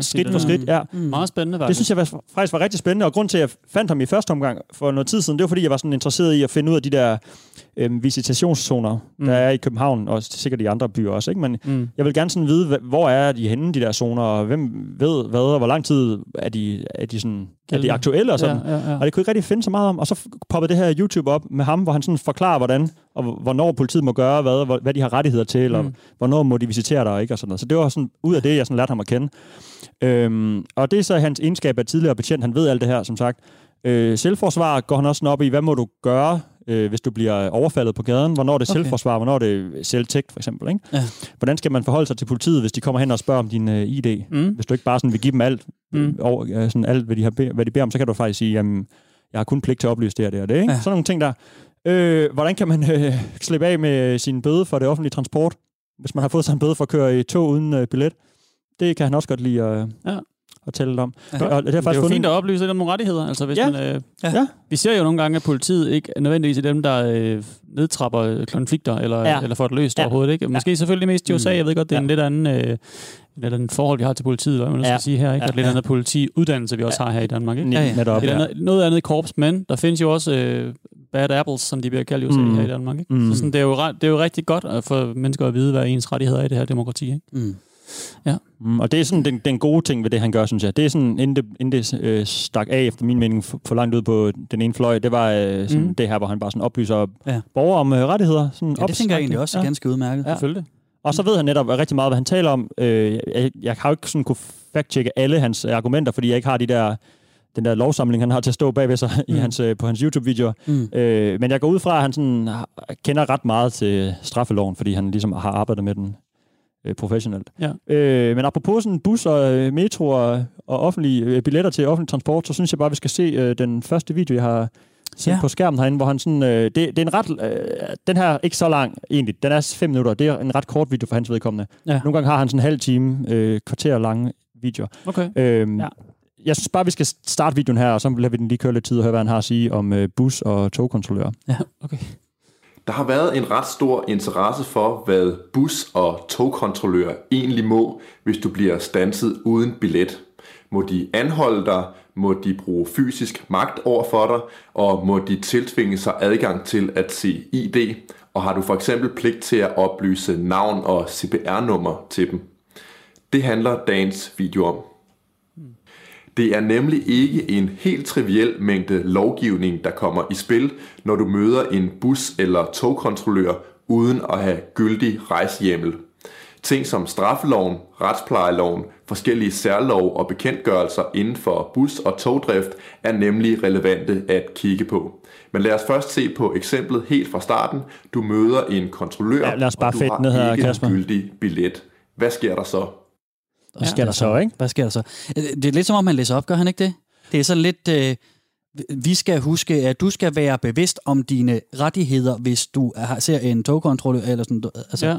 skridt det. for skridt, ja. Mm. Meget spændende, Det faktisk. synes jeg var, faktisk var rigtig spændende, og grund til, at jeg fandt ham i første omgang for noget tid siden, det var, fordi jeg var sådan interesseret i at finde ud af de der øhm, visitationszoner, Mm. der er i København, og sikkert i andre byer også. Ikke? Men Mm. jeg vil gerne sådan vide, hvor er de henne, de der zoner, og hvem ved hvad, og hvor lang tid er de, er de, sådan, er de aktuelle og sådan. Ja, ja, ja. Og det kunne ikke rigtig finde så meget om. Og så poppede det her YouTube op med ham, hvor han sådan forklarer, hvordan og hvor- hvornår politiet må gøre hvad, og hvad de har rettigheder til, eller Mm. mm. hvornår må de visitere dig, og ikke, og sådan noget. Så det var sådan, ud af det, jeg sådan lærte ham at kende. Øhm, og det er så hans egenskab af tidligere betjent. Han ved alt det her, som sagt. Øh, selvforsvar går han også sådan op i, hvad må du gøre, øh, hvis du bliver overfaldet på gaden? Hvornår er det Okay. selvforsvar? Hvornår er det selvtægt, for eksempel? Ikke? Ja. Hvordan skal man forholde sig til politiet, hvis de kommer hen og spørger om din øh, ID? Mm. Hvis du ikke bare sådan vil give dem alt, Mm. mm. over, øh, sådan alt hvad, de har hvad de beder om, så kan du faktisk sige, jamen, jeg har kun pligt til at oplyse det og det og det. Ikke? Ja. Sådan nogle ting der. Øh, hvordan kan man øh, slippe af med sin bøde for det offentlige transport, hvis man har fået sig en bøde for at køre i tog uden øh, billet? Det kan han også godt lide at, Ja. At tælle om. Ja. Og det har Det er faktisk jo fundet fint at oplyse lidt om nogle rettigheder. Altså, hvis Ja. man, øh, Ja. Vi ser jo nogle gange, at politiet ikke er nødvendigvis er dem, der øh, nedtrapper øh, konflikter, eller, ja. Ja. eller får det løst ja. Ja. overhovedet. Ikke? Måske selvfølgelig mest i USA. Mm. Jeg ved godt, det er en Ja. lidt anden... Øh, lidt anden forhold, vi har til politiet, hvad man ja. Ja. skal sige her, ikke? Ja. Og lidt Ja. andet politiuddannelse, vi også har her i Danmark, ikke? Ja, Ja, ja. Netop, Et ja. andet, noget andet korps, men der findes jo også øh, bad apples, som de bliver kaldt i USA mm. Mm. her i Danmark. Ikke? Mm. Så sådan, det, er jo, det er jo rigtig godt at få mennesker at vide, hvad ens rettigheder er i det her demokrati. Ikke? Mm. Mm, og det er sådan den, den gode ting ved det, han gør, synes jeg. Det er sådan, inden det, inden det øh, stak af, efter min mening, for, for langt ud på den ene fløj, det var øh, sådan, Mm. mm. det her, hvor han bare sådan oplyser Ja. ja. borgere om øh, rettigheder. Sådan Ja, det tænker jeg egentlig også er ja. ganske udmærket. Ja. Selvfølgelig. Og så ved han netop rigtig meget, hvad han taler om. Øh, jeg, jeg har jo ikke sådan kunne fact-checke alle hans argumenter, fordi jeg ikke har de der den der lovsamling, han har til at stå bagved sig mm. i Mm. hans, øh, på hans YouTube-videoer. Mm. Øh, men jeg går ud fra, at han sådan, kender ret meget til straffeloven, fordi han ligesom har arbejdet med den øh, professionelt. Ja. Øh, men apropos sådan bus og øh, metro og, og offentlige øh, billetter til offentlig transport, så synes jeg bare, vi skal se øh, den første video, jeg har set Ja. på skærmen herinde, hvor han sådan... Øh, det, det er en ret... Øh, den her er ikke så lang, egentlig. Den er fem minutter. Det er en ret kort video for hans vedkommende. Ja. Nogle gange har han sådan en halv time, øh, kvarter lange videoer. Okay. Ja. ja. Jeg synes bare, vi skal starte videoen her, og så lader vi den lige køre lidt tid og høre, hvad han har at sige om øh, bus- og togkontrollører. Ja, okay. Der har været en ret stor interesse for, hvad bus- og togkontrollører egentlig må, hvis du bliver stanset uden billet. Må de anholde dig? Må de bruge fysisk magt over for dig? Og må de tiltvinge sig adgang til at se ID? Og har du for eksempel pligt til at oplyse navn og CPR-nummer til dem? Det handler dagens video om. Det er nemlig ikke en helt triviel mængde lovgivning, der kommer i spil, når du møder en bus- eller togkontrollør uden at have gyldig rejsehjemmel. Ting som straffeloven, retsplejeloven, forskellige særlov og bekendtgørelser inden for bus- og togdrift er nemlig relevante at kigge på. Men lad os først se på eksemplet helt fra starten. Du møder en kontrollør, Ja, lad os bare og du har ned her, ikke Kasper. gyldig billet. Hvad sker der så? Hvad sker der så, ikke? Hvad sker der så? Øh, Det er lidt som om, man læser op, gør han ikke det? Det er sådan lidt... Øh, vi skal huske, at du skal være bevidst om dine rettigheder, hvis du er, ser en togkontrollør eller sådan. Altså, Ja.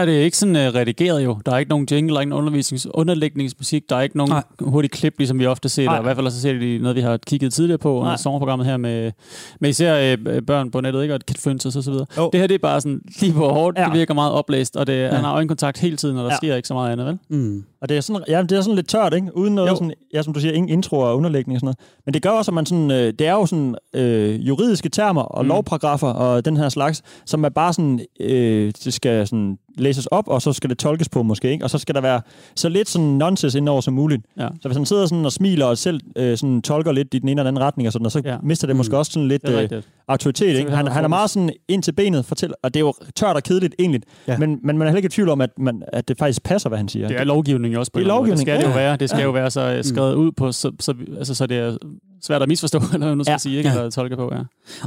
ja, det er ikke sådan uh, redigeret jo. Der er ikke nogen jingle, der er ikke nogen undervisnings, underlægningsmusik, der er ikke nogen Nej. hurtig klip, ligesom vi ofte ser Nej. det. I hvert fald så ser det noget, vi har kigget tidligere på under Nej. sommerprogrammet her med, med især øh, børn på nettet, ikke? og kidfønses og så videre. Jo. Det her det er bare sådan lige på hårdt, Ja. det virker meget oplæst, og det, ja. han har øjenkontakt hele tiden, og der Ja. ja. sker ikke så meget andet, vel? mm. Og det er sådan, ja, det er sådan lidt tørt, ikke? Uden noget Jo. sådan, ja, som du siger, ingen intro og underlægning og sådan noget. Men det gør også, at man sådan, øh, det er jo sådan øh, juridiske termer og Mm. lovparagrafer og den her slags, som er bare sådan, øh, det skal sådan læses op, og så skal det tolkes på måske, ikke? Og så skal der være så lidt sådan nonsense indover som muligt. Ja. Så hvis han sidder sådan og smiler og selv øh, sådan tolker lidt i den ene eller anden retning og sådan, og så ja. Ja. mister det måske også sådan lidt øh, autoritet, ikke? han Han, er meget sådan ind til benet, fortæller, og det er jo tørt og kedeligt egentlig, Ja. ja. men, men man er heller ikke i tvivl om, at, man, at det faktisk passer, hvad han siger. Det er lovgivning også på Det er lovgivning, Det skal det jo ja. være. Det skal jo være så øh, skrevet ud på, så, så, altså, så det er svært at misforstå, eller hvad man nu skal Ja. ja. sige, ikke? Ja. tolke på. Ja.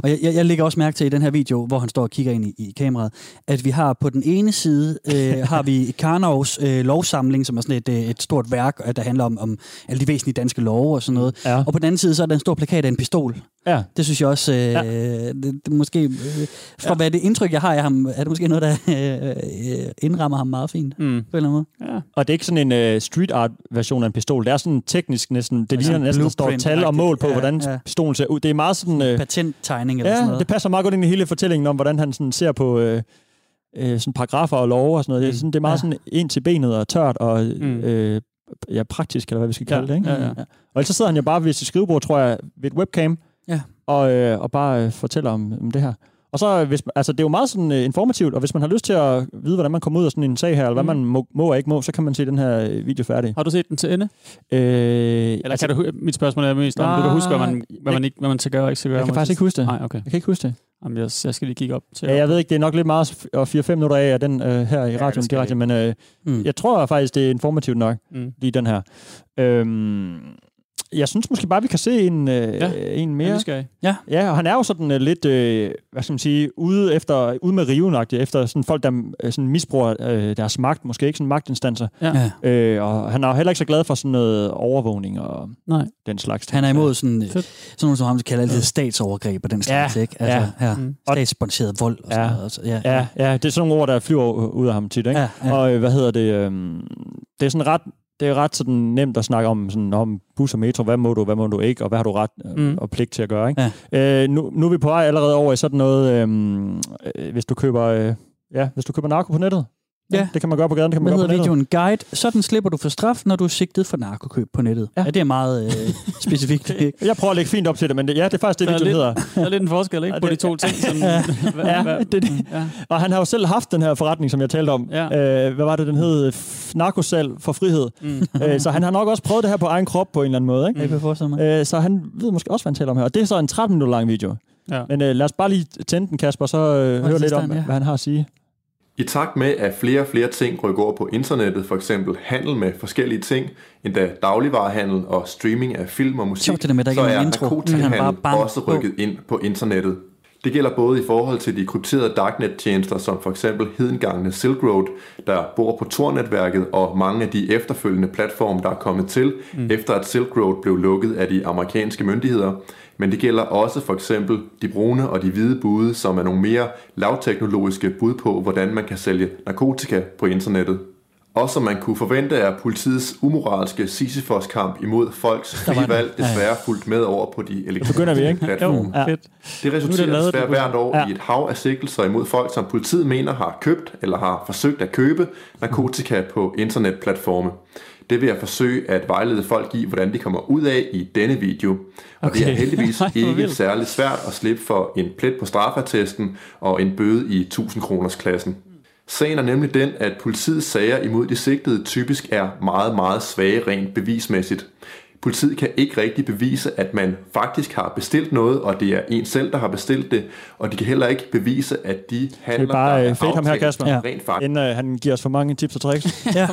Og jeg, jeg, jeg lægger også mærke til i den her video, hvor han står og kigger ind i, i kameraet, at vi har på den ene side, øh, har vi Karnovs øh, lovsamling, som er sådan et, øh, et stort værk, øh, der handler om, om alle de væsentlige danske love og sådan noget. Ja. Og på den anden side, så er der en stor plakat af en pistol. Ja. Det synes jeg også, øh, Ja. det, det måske, øh, for ja. hvad det indtryk, jeg har af ham, er det måske noget, der øh, øh, indrammer ham meget fint, Mm. på en eller anden måde. Ja. Og det er ikke sådan en uh, street art version af en pistol. Det er sådan teknisk næsten. Det ligner Sådan næsten, der står tal og mål på, ja, hvordan ja. pistolen ser ud. Det er meget sådan... Uh, Patenttegning eller sådan ja, noget. det passer meget godt ind i hele fortællingen om, hvordan han sådan ser på uh, uh, sådan paragrafer og love og sådan noget. Det er, Mm. sådan, det er meget Ja. sådan ind til benet og tørt og Mm. uh, ja, praktisk, eller hvad vi skal kalde Ja, det. Ikke? ja, ja. Og ellers så sidder han jo bare ved sit skrivebord, tror jeg, ved et webcam, Ja. og, øh, og bare øh, fortæller om, om det her. Og så, hvis, altså, det er jo meget sådan, øh, informativt, og hvis man har lyst til at vide, hvordan man kommer ud af sådan en sag her, eller hvad Mm. man må, må og ikke må, så kan man se den her øh, video færdig. Har du set den til ende? Øh, Eller altså, kan du, mit spørgsmål er mest, om du kan huske, hvad man, hvad man, ikke, hvad man skal gøre og ikke skal gøre. jeg kan faktisk ikke huske det. Nej, okay. Jeg kan ikke huske det. Jamen, jeg, jeg skal lige kigge op til. Ja, jeg ved ikke, det er nok lidt meget at 4-5 minutter af, af den øh, her i det radioen direkte, men øh, Mm. jeg tror faktisk, det er informativt nok, Mm. lige den her. Øhm, jeg synes måske bare, vi kan se en, øh, Ja. en mere. Ja, skal Ja, og han er jo sådan uh, lidt, øh, hvad skal man sige, ude, efter, ude med riven efter sådan folk, der øh, sådan misbruger øh, deres magt, måske ikke sådan magtinstanser. Ja. Ja. Øh, og han er jo heller ikke så glad for sådan noget overvågning og Nej. den slags. ting. Han er imod sådan, øh, sådan nogle som ham, der kalder det statsovergreb og den slags, Ja, ikke? Altså, ja. ja. Mm. Statssponsoreret vold og sådan Ja. noget. Altså, ja. Ja, ja, det er sådan nogle ord, der flyver ud af ham tit, ikke? Ja, ja. Og øh, hvad hedder det? Øh, det er sådan ret det er ret sådan nemt at snakke om, sådan, om bus og metro, hvad må du, hvad må du ikke, og hvad har du ret øh, Mm. og pligt til at gøre. Ikke? Ja. Øh, nu, nu er vi på vej allerede over i sådan noget, øh, øh, hvis du køber, øh, ja, hvis du køber narko på nettet. Ja. Det kan man gøre på gaden, det kan man Hvad gøre på nettet. videoen? Guide. Sådan slipper du for straf, når du er sigtet for narkokøb på nettet. Ja, Ja. ja det er meget øh, specifikt. ikke? Jeg prøver at lægge fint op til det, men det, ja, det er faktisk det, Der er videoen lidt- hedder. Der er lidt en forskel, ikke? Ja, På de to ting. Sådan, hvad, Ja, hvad, det det. Ja. Og han har jo selv haft den her forretning, som jeg talte om. Ja. Øh, hvad var det, den hed? Narkosal for frihed. Mm. øh, så han har nok også prøvet det her på egen krop på en eller anden måde. Ikke? Mig. Øh, så han ved måske også, hvad han taler om her. Og det er så en 13 minutter lang video. Ja. Men øh, lad os bare lige tænde den, Kasper, så øh, høre lidt om, ja. hvad han har at sige. I takt med, at flere og flere ting rykker over på internettet, for eksempel handel med forskellige ting, endda dagligvarehandel og streaming af film og musik, Sjovt det der med, der så er narkotikahandel Mm, også rykket ind på internettet. Det gælder både i forhold til de krypterede darknet-tjenester, som for eksempel hedengangne Silk Road, der bor på Tor-netværket, og mange af de efterfølgende platforme, der er kommet til, mm. efter at Silk Road blev lukket af de amerikanske myndigheder. Men det gælder også for eksempel de brune og de hvide bude, som er nogle mere lavteknologiske bud på, hvordan man kan sælge narkotika på internettet. Og som man kunne forvente er politiets umoralske Sisyfos-kamp imod folks frie valg desværre fulgt med over på de elektroniske platforme. Ja. Det er det resulterer lavet, desværre det hvert år Ja. i et hav af sigtelser imod folk, som politiet mener har købt eller har forsøgt at købe narkotika på internetplatforme. Det vil jeg forsøge at vejlede folk i, hvordan de kommer ud af i denne video. Og okay. det er heldigvis ikke særlig svært at slippe for en plet på straffattesten og en bøde i 1000 kroners klassen. Sagen er nemlig den, at politiets sager imod de sigtede typisk er meget, meget svage rent bevismæssigt. Politiet kan ikke rigtig bevise, at man faktisk har bestilt noget, og det er en selv, der har bestilt det, og de kan heller ikke bevise, at de handler, bare, der øh, er fade ham her, aftalt, Kasper. Ja. rent faktisk Inden øh, han giver os for mange tips og tricks. Ja.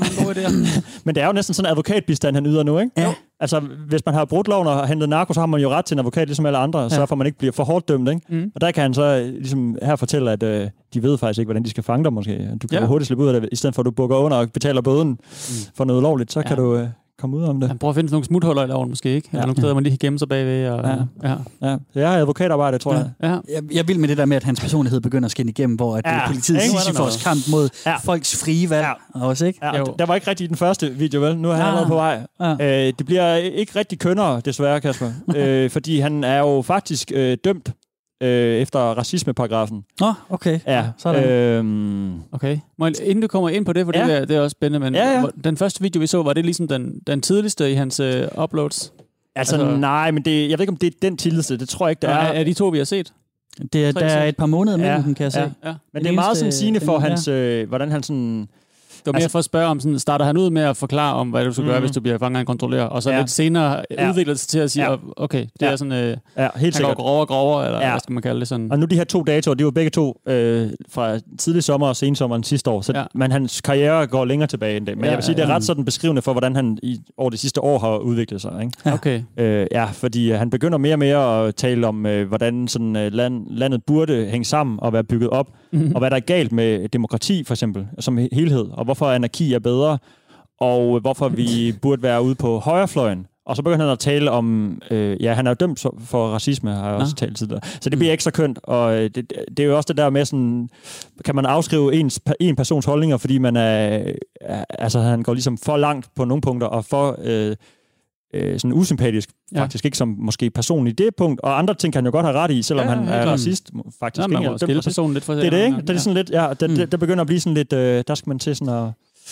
Men det er jo næsten sådan en advokatbistand, han yder nu, ikke? Ja. Altså, hvis man har brudt loven og hentet narko, så har man jo ret til en advokat, ligesom alle andre, ja. så for man ikke bliver for hårdt dømt, ikke? Mm. Og der kan han så øh, ligesom her fortælle, at øh, de ved faktisk ikke, hvordan de skal fange dig måske. Du kan Ja. hurtigt slippe ud af det, i stedet for at du bukker under og betaler bøden mm. for noget ulovligt, så ja. kan du øh, komme ud om det. Han prøver at finde nogle smuthuller i loven måske, ikke? Eller Ja. nogle steder, man lige kan gemme sig bagved. Og, Ja. ja. Ja. Det er advokatarbejde, tror jeg. ja. Jeg, jeg vil med det der med, at hans personlighed begynder at skinne igennem, hvor at Ja, ja, politiet? Sisyfos kamp mod Ja. ja. folks frie valg ja. også, ikke? Ja, Jo. der var ikke rigtig i den første video, vel? Nu er han Ja. allerede på vej. Ja. Øh, det bliver ikke rigtig kønnere, desværre, Kasper. øh, fordi han er jo faktisk øh, dømt øh, efter racismeparagrafen. Nå, okay. Ja, Sådan. Øhm, Okay. Må jeg, inden du kommer ind på det, for Ja. det, er, det er også spændende, men Ja, ja. den første video, vi så, var det ligesom den, den tidligste i hans øh, uploads? altså, Altså- nej, men det, jeg ved ikke, om det er den tidligste. Det tror jeg ikke, det Er, er. de to, vi har set? Det er, der er et par måneder mellem Ja, dem, kan jeg se. ja. Ja. Men det er meget sådan sigende for hans, øh, hvordan han sådan... Var mere Altså- for at spørge om, sådan, starter han ud med at forklare om, hvad du skal gøre, Mhm. hvis du bliver fanget af en kontrollør, og så Ja. lidt senere Ja. udvikler det sig til at sige, Ja. okay, det Ja. er sådan, øh, Ja, helt han går sikkert. grovere og grovere, eller Ja. hvad skal man kalde det sådan? Og nu de her to datoer, de var begge to øh, fra tidlig sommer og sensommeren sidste år. Så, Ja. Men hans karriere går længere tilbage end det. Men Ja, jeg vil sige, det er ret sådan beskrivende for, hvordan han i, over det sidste år har udviklet sig. Ikke? Okay. Øh, ja, fordi øh, han begynder mere og mere at tale om, øh, hvordan sådan, øh, land, landet burde hænge sammen og være bygget op, Mhm. og hvad der er galt med demokrati for eksempel, som he- helhed, og hvorfor anarki er bedre, og øh, hvorfor vi burde være ude på højrefløjen. Og så begynder han at tale om, øh, ja, han er jo dømt for racisme, har jeg også talt tidligere. Så det bliver ikke så kønt, og øh, det, det er jo også det der med sådan, kan man afskrive ens, en persons holdninger, fordi man er, er, altså han går ligesom for langt på nogle punkter, og for øh, øh, sådan usympatisk, Ja. ja. faktisk ikke som måske person i det punkt, og andre ting kan han jo godt have ret i, selvom Ja, han er klart. racist, faktisk. Ja, ikke? man må dømt skille personen lidt for Det er det, ikke? Det er sådan lidt, ja, der, Mm. der, der begynder at blive sådan lidt, øh, der skal man til sådan at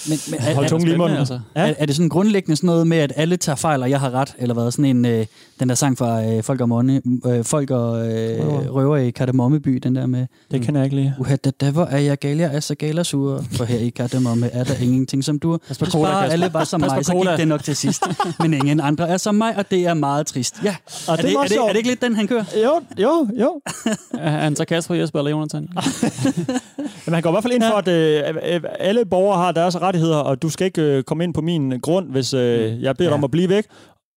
Men, men er, holde er, tungen lige munden. altså. Ja. er, er det sådan grundlæggende sådan noget med, at alle tager fejl, og jeg har ret? Eller hvad? Sådan en, øh, den der sang fra øh, Folk og, Monne, øh, Folk og øh, Røver. Røver i Kardemommeby, den der med, Det kender jeg ikke lige. uha, da, da, hvor er jeg gal, jeg er så galasur, for her i Kardemomme er der ingenting som du. Pas på Hvis cola, bare Kasper. alle var som mig, så gik det nok til sidst. Men ingen andre er som mig, og det er meget trist. Ja, Og er det, er, det, er det ikke lidt den, han kører? Jo, jo, jo. Er han så Kasper, Jesper eller Jonathan? Men han går i hvert fald ind for, at øh, alle borgere har deres rettigheder, og du skal ikke øh, komme ind på min grund, hvis øh, jeg beder dig Ja. om at blive væk.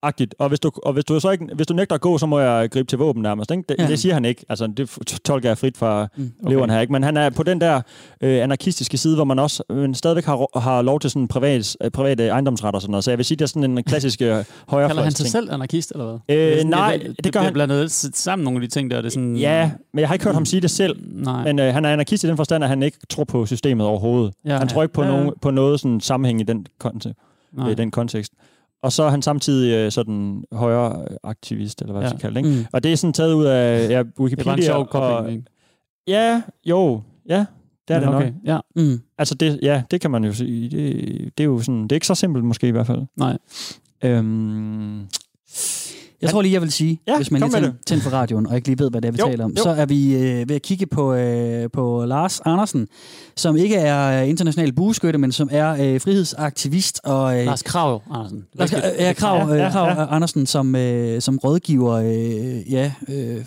Agtigt. Og hvis du, og hvis du så ikke, hvis du nægter at gå, så må jeg gribe til våben nærmest. Ikke? Det, Ja. det siger han ikke. Altså, det tolker jeg frit fra Mm. okay. leveren her. Ikke? Men han er på den der øh, anarkistiske side, hvor man også øh, stadigvæk har, har lov til sådan privat, øh, private ejendomsret og sådan noget. Så jeg vil sige, det er sådan en klassisk øh, Kalder han sig ting. selv anarkist, eller hvad? Øh, sådan, nej, det, det det gør han- blandet sammen nogle af de ting der. Det er sådan, Ja, men jeg har ikke hørt ham sige det selv. Nej. Men øh, han er anarkist i den forstand, at han ikke tror på systemet overhovedet. Ja, han tror ikke på, ja, ja. nogen, på noget sådan sammenhæng i den, konte, Nej. i den kontekst. Og så er han samtidig øh, sådan højre aktivist, eller hvad Ja. ja. jeg skal kalde det. Ikke? Mm. Og det er sådan taget ud af ja, Det Wikipedia. bare en sjov og, ikke? Ja, jo, ja, det er det nok. okay. Ja, Mm. Altså, det, ja, det kan man jo sige. Det, det er jo sådan, det er ikke så simpelt måske i hvert fald. nej. Øhm, Jeg tror lige, jeg vil sige, Ja, hvis man lige tænder, tænder for radioen, og ikke lige ved, hvad det er, vi Jo, taler om, jo. så er vi øh, ved at kigge på, øh, på Lars Andersen, som ikke er øh, international bueskytte, men som er øh, frihedsaktivist og... Øh, Lars Krav Andersen. Lars, øh, ja, Krav, Ja, øh, ja, Krav ja. Andersen som, øh, som rådgiver, øh, ja... Øh,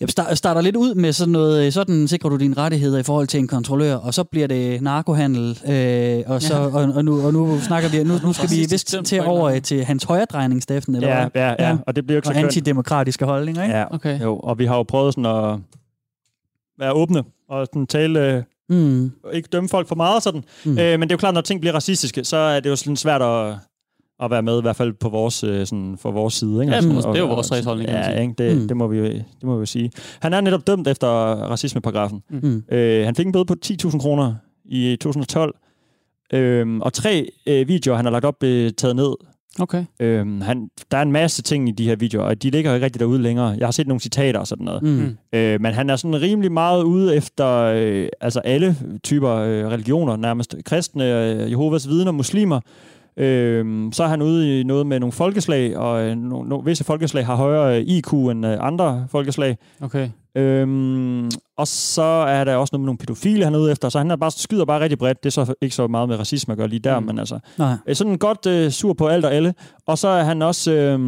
jeg star- starter lidt ud med sådan noget, øh, sådan sikrer du dine rettigheder i forhold til en kontrollør, og så bliver det narkohandel, øh, og, så, Ja. og, og, nu, og nu snakker vi, nu, nu skal vi vist til over øh, til hans højredrejning, Steffen, eller ja, hvad? ja, ja, Ja. og det bliver jo ikke så kønt. antidemokratiske holdninger, ikke? Ja, Okay. jo, og vi har jo prøvet sådan at være åbne og sådan tale... Øh, Mm. ikke dømme folk for meget sådan. Mm. Øh, men det er jo klart, når ting bliver racistiske, så er det jo sådan svært at, at være med, i hvert fald på vores, øh, sådan, for vores side. Ikke? Ja, Og sådan, det er jo og- vores og- man Ja, ikke? Det, Mm. det, må vi, det må vi jo sige. Han er netop dømt efter racismeparagrafen. Mm. Øh, han fik en bøde på 10.000 kroner i 2012. Øhm, og tre øh, videoer, han har lagt op, blev taget ned. Okay. Øhm, han, der er en masse ting i de her videoer, og de ligger jo ikke rigtig derude længere. Jeg har set nogle citater og sådan noget. Mm. Øh, men han er sådan rimelig meget ude efter øh, altså alle typer øh, religioner, nærmest kristne, øh, Jehovas vidner, muslimer, Øh, så er han ude i noget med nogle folkeslag, og øh, no, no, visse folkeslag har højere IQ end øh, andre folkeslag. Okay. Øhm, og så er der også noget med nogle pædofile, han er ude efter, så han er bare, skyder bare rigtig bredt. Det er så ikke så meget med racisme at gøre lige der, mm. men altså... Nej. Øh, sådan godt øh, sur på alt og alle. Og så er han også øh,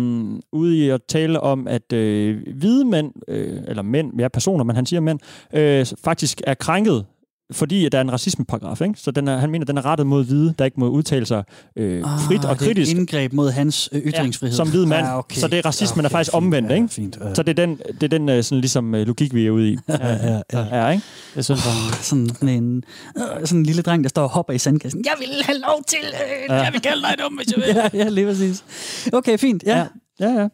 ude i at tale om, at øh, hvide mænd, øh, eller mænd, ja personer, men han siger mænd, øh, faktisk er krænket fordi der er en racismeparagraf, ikke? Så den er, han mener, den er rettet mod hvide, der ikke må udtale sig øh, frit og kritisk. Det er et indgreb mod hans øh, ytringsfrihed. Ja, som hvid mand. Ah, okay. Så det er racismen okay, er faktisk fint, omvendt, ja, ikke? Fint, ja. Så det er den, det er den øh, sådan ligesom øh, logik, vi er ude i. ja, ja, ja. Ja, ikke? Jeg synes, han... Sådan en, øh, sådan en lille dreng, der står og hopper i sandkassen. Jeg vil have lov til, øh, Ja. jeg vil kalde dig dum, hvis jeg vil. ja, ja, lige præcis. Okay, fint. Ja. Ja, ja. ja.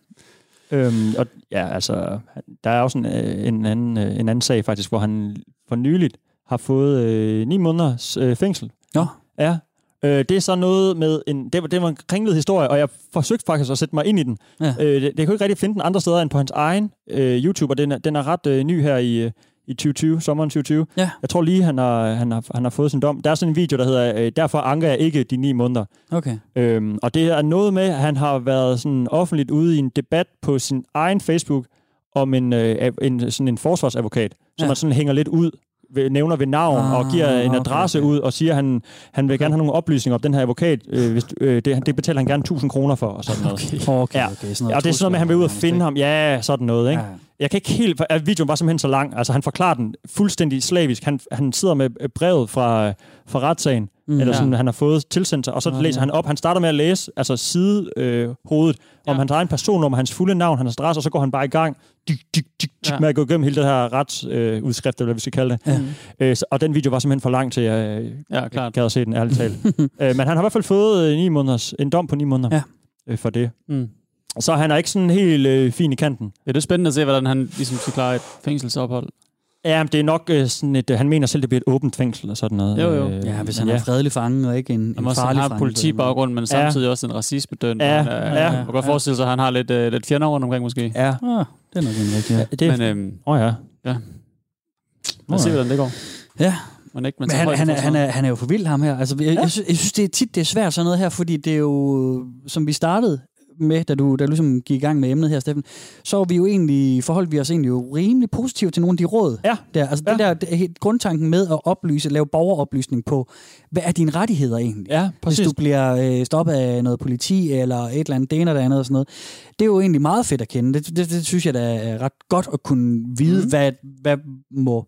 Øhm, og ja, altså, der er også en, øh, en, anden, en anden sag faktisk, hvor han for nyligt har fået øh, ni måneders øh, fængsel. Nå. Ja. Øh, det er så noget med en... Det var, det var en kringlet historie, og jeg forsøgte faktisk at sætte mig ind i den. Ja. Øh, det, det kunne ikke rigtig finde den andre steder end på hans egen øh, YouTube, og den er, den er ret øh, ny her i, øh, i 2020, sommeren 2020. Ja. Jeg tror lige, han har, han, har, han har fået sin dom. Der er sådan en video, der hedder, øh, derfor anker jeg ikke de ni måneder. Okay. Øhm, og det er noget med, at han har været sådan offentligt ude i en debat på sin egen Facebook om en, øh, en, sådan en forsvarsadvokat, som ja. man sådan hænger lidt ud, ved, nævner ved navn Ah, og giver en adresse okay. ud og siger, at han, han vil gerne have nogle oplysninger om den her advokat. Øh, hvis, øh, det, det betaler han gerne 1000 kroner for og sådan noget. Okay, okay. Ja. okay. Sådan Ja, og det er sådan noget med, at han vil ud og finde ham. Ja, sådan noget, ikke? Ja. Jeg kan ikke helt... at Videoen var simpelthen så lang. Altså, han forklarer den fuldstændig slavisk. Han, han sidder med øh, brevet fra, fra retssagen, Mm. eller Ja. sådan, han har fået tilsendt sig, og så Nå, læser ja. han op. Han starter med at læse, altså side øh, hovedet, om Ja. hans egen personnummer, hans fulde navn, hans adresse, og så går han bare i gang dyk, dyk, dyk, dyk, Ja. med at gå igennem hele det her retsudskrift, øh, eller hvad vi skal kalde det. Ja. Øh, så, og den video var simpelthen for lang til, at jeg øh, Ja, klart. gad at se den, ærligt talt. øh, men han har i hvert fald fået øh, ni måneders, en dom på ni måneder Ja. øh, for det. Mm. Så han er ikke sådan helt øh, fin i kanten. Ja, det er spændende at se, hvordan han ligesom skal klare et fængselsophold. Ja, men det er nok øh, sådan et... øh, Han mener selv, det bliver et åbent fængsel og sådan noget. Jo, jo. Øh, Ja, hvis men han er en fredelig fange, og ikke en, Han en også farlig fange. politibaggrund, men samtidig også en racisme-døn. Ja, Han er- ja, Man kan godt forestille sig, at han har lidt, øh, lidt fjender rundt omkring måske. Ja. Ah, det er nok en rigtig, ja. Det, Men øhm, Åh oh, ja. lad os se, hvordan det går. Ja, Man ikke, man Men han, han, er, han, er, han er jo for vild, ham her. Altså, jeg, ja. jeg, synes, jeg synes, det er tit, det er svært sådan noget her, fordi det er jo, som vi startede med, da du, da du ligesom gik i gang med emnet her, Steffen, så var vi jo egentlig, forholdt vi os egentlig jo rimelig positivt til nogle af de råd. Ja. Der. Altså ja. det der, det, grundtanken med at oplyse, lave borgeroplysning på, hvad er dine rettigheder egentlig? Ja, præcis. Hvis du bliver øh, stoppet af noget politi, eller et eller andet, det ene eller det andet og sådan noget. Det er jo egentlig meget fedt at kende. Det, det, det synes jeg da er ret godt at kunne vide, mm. hvad, hvad må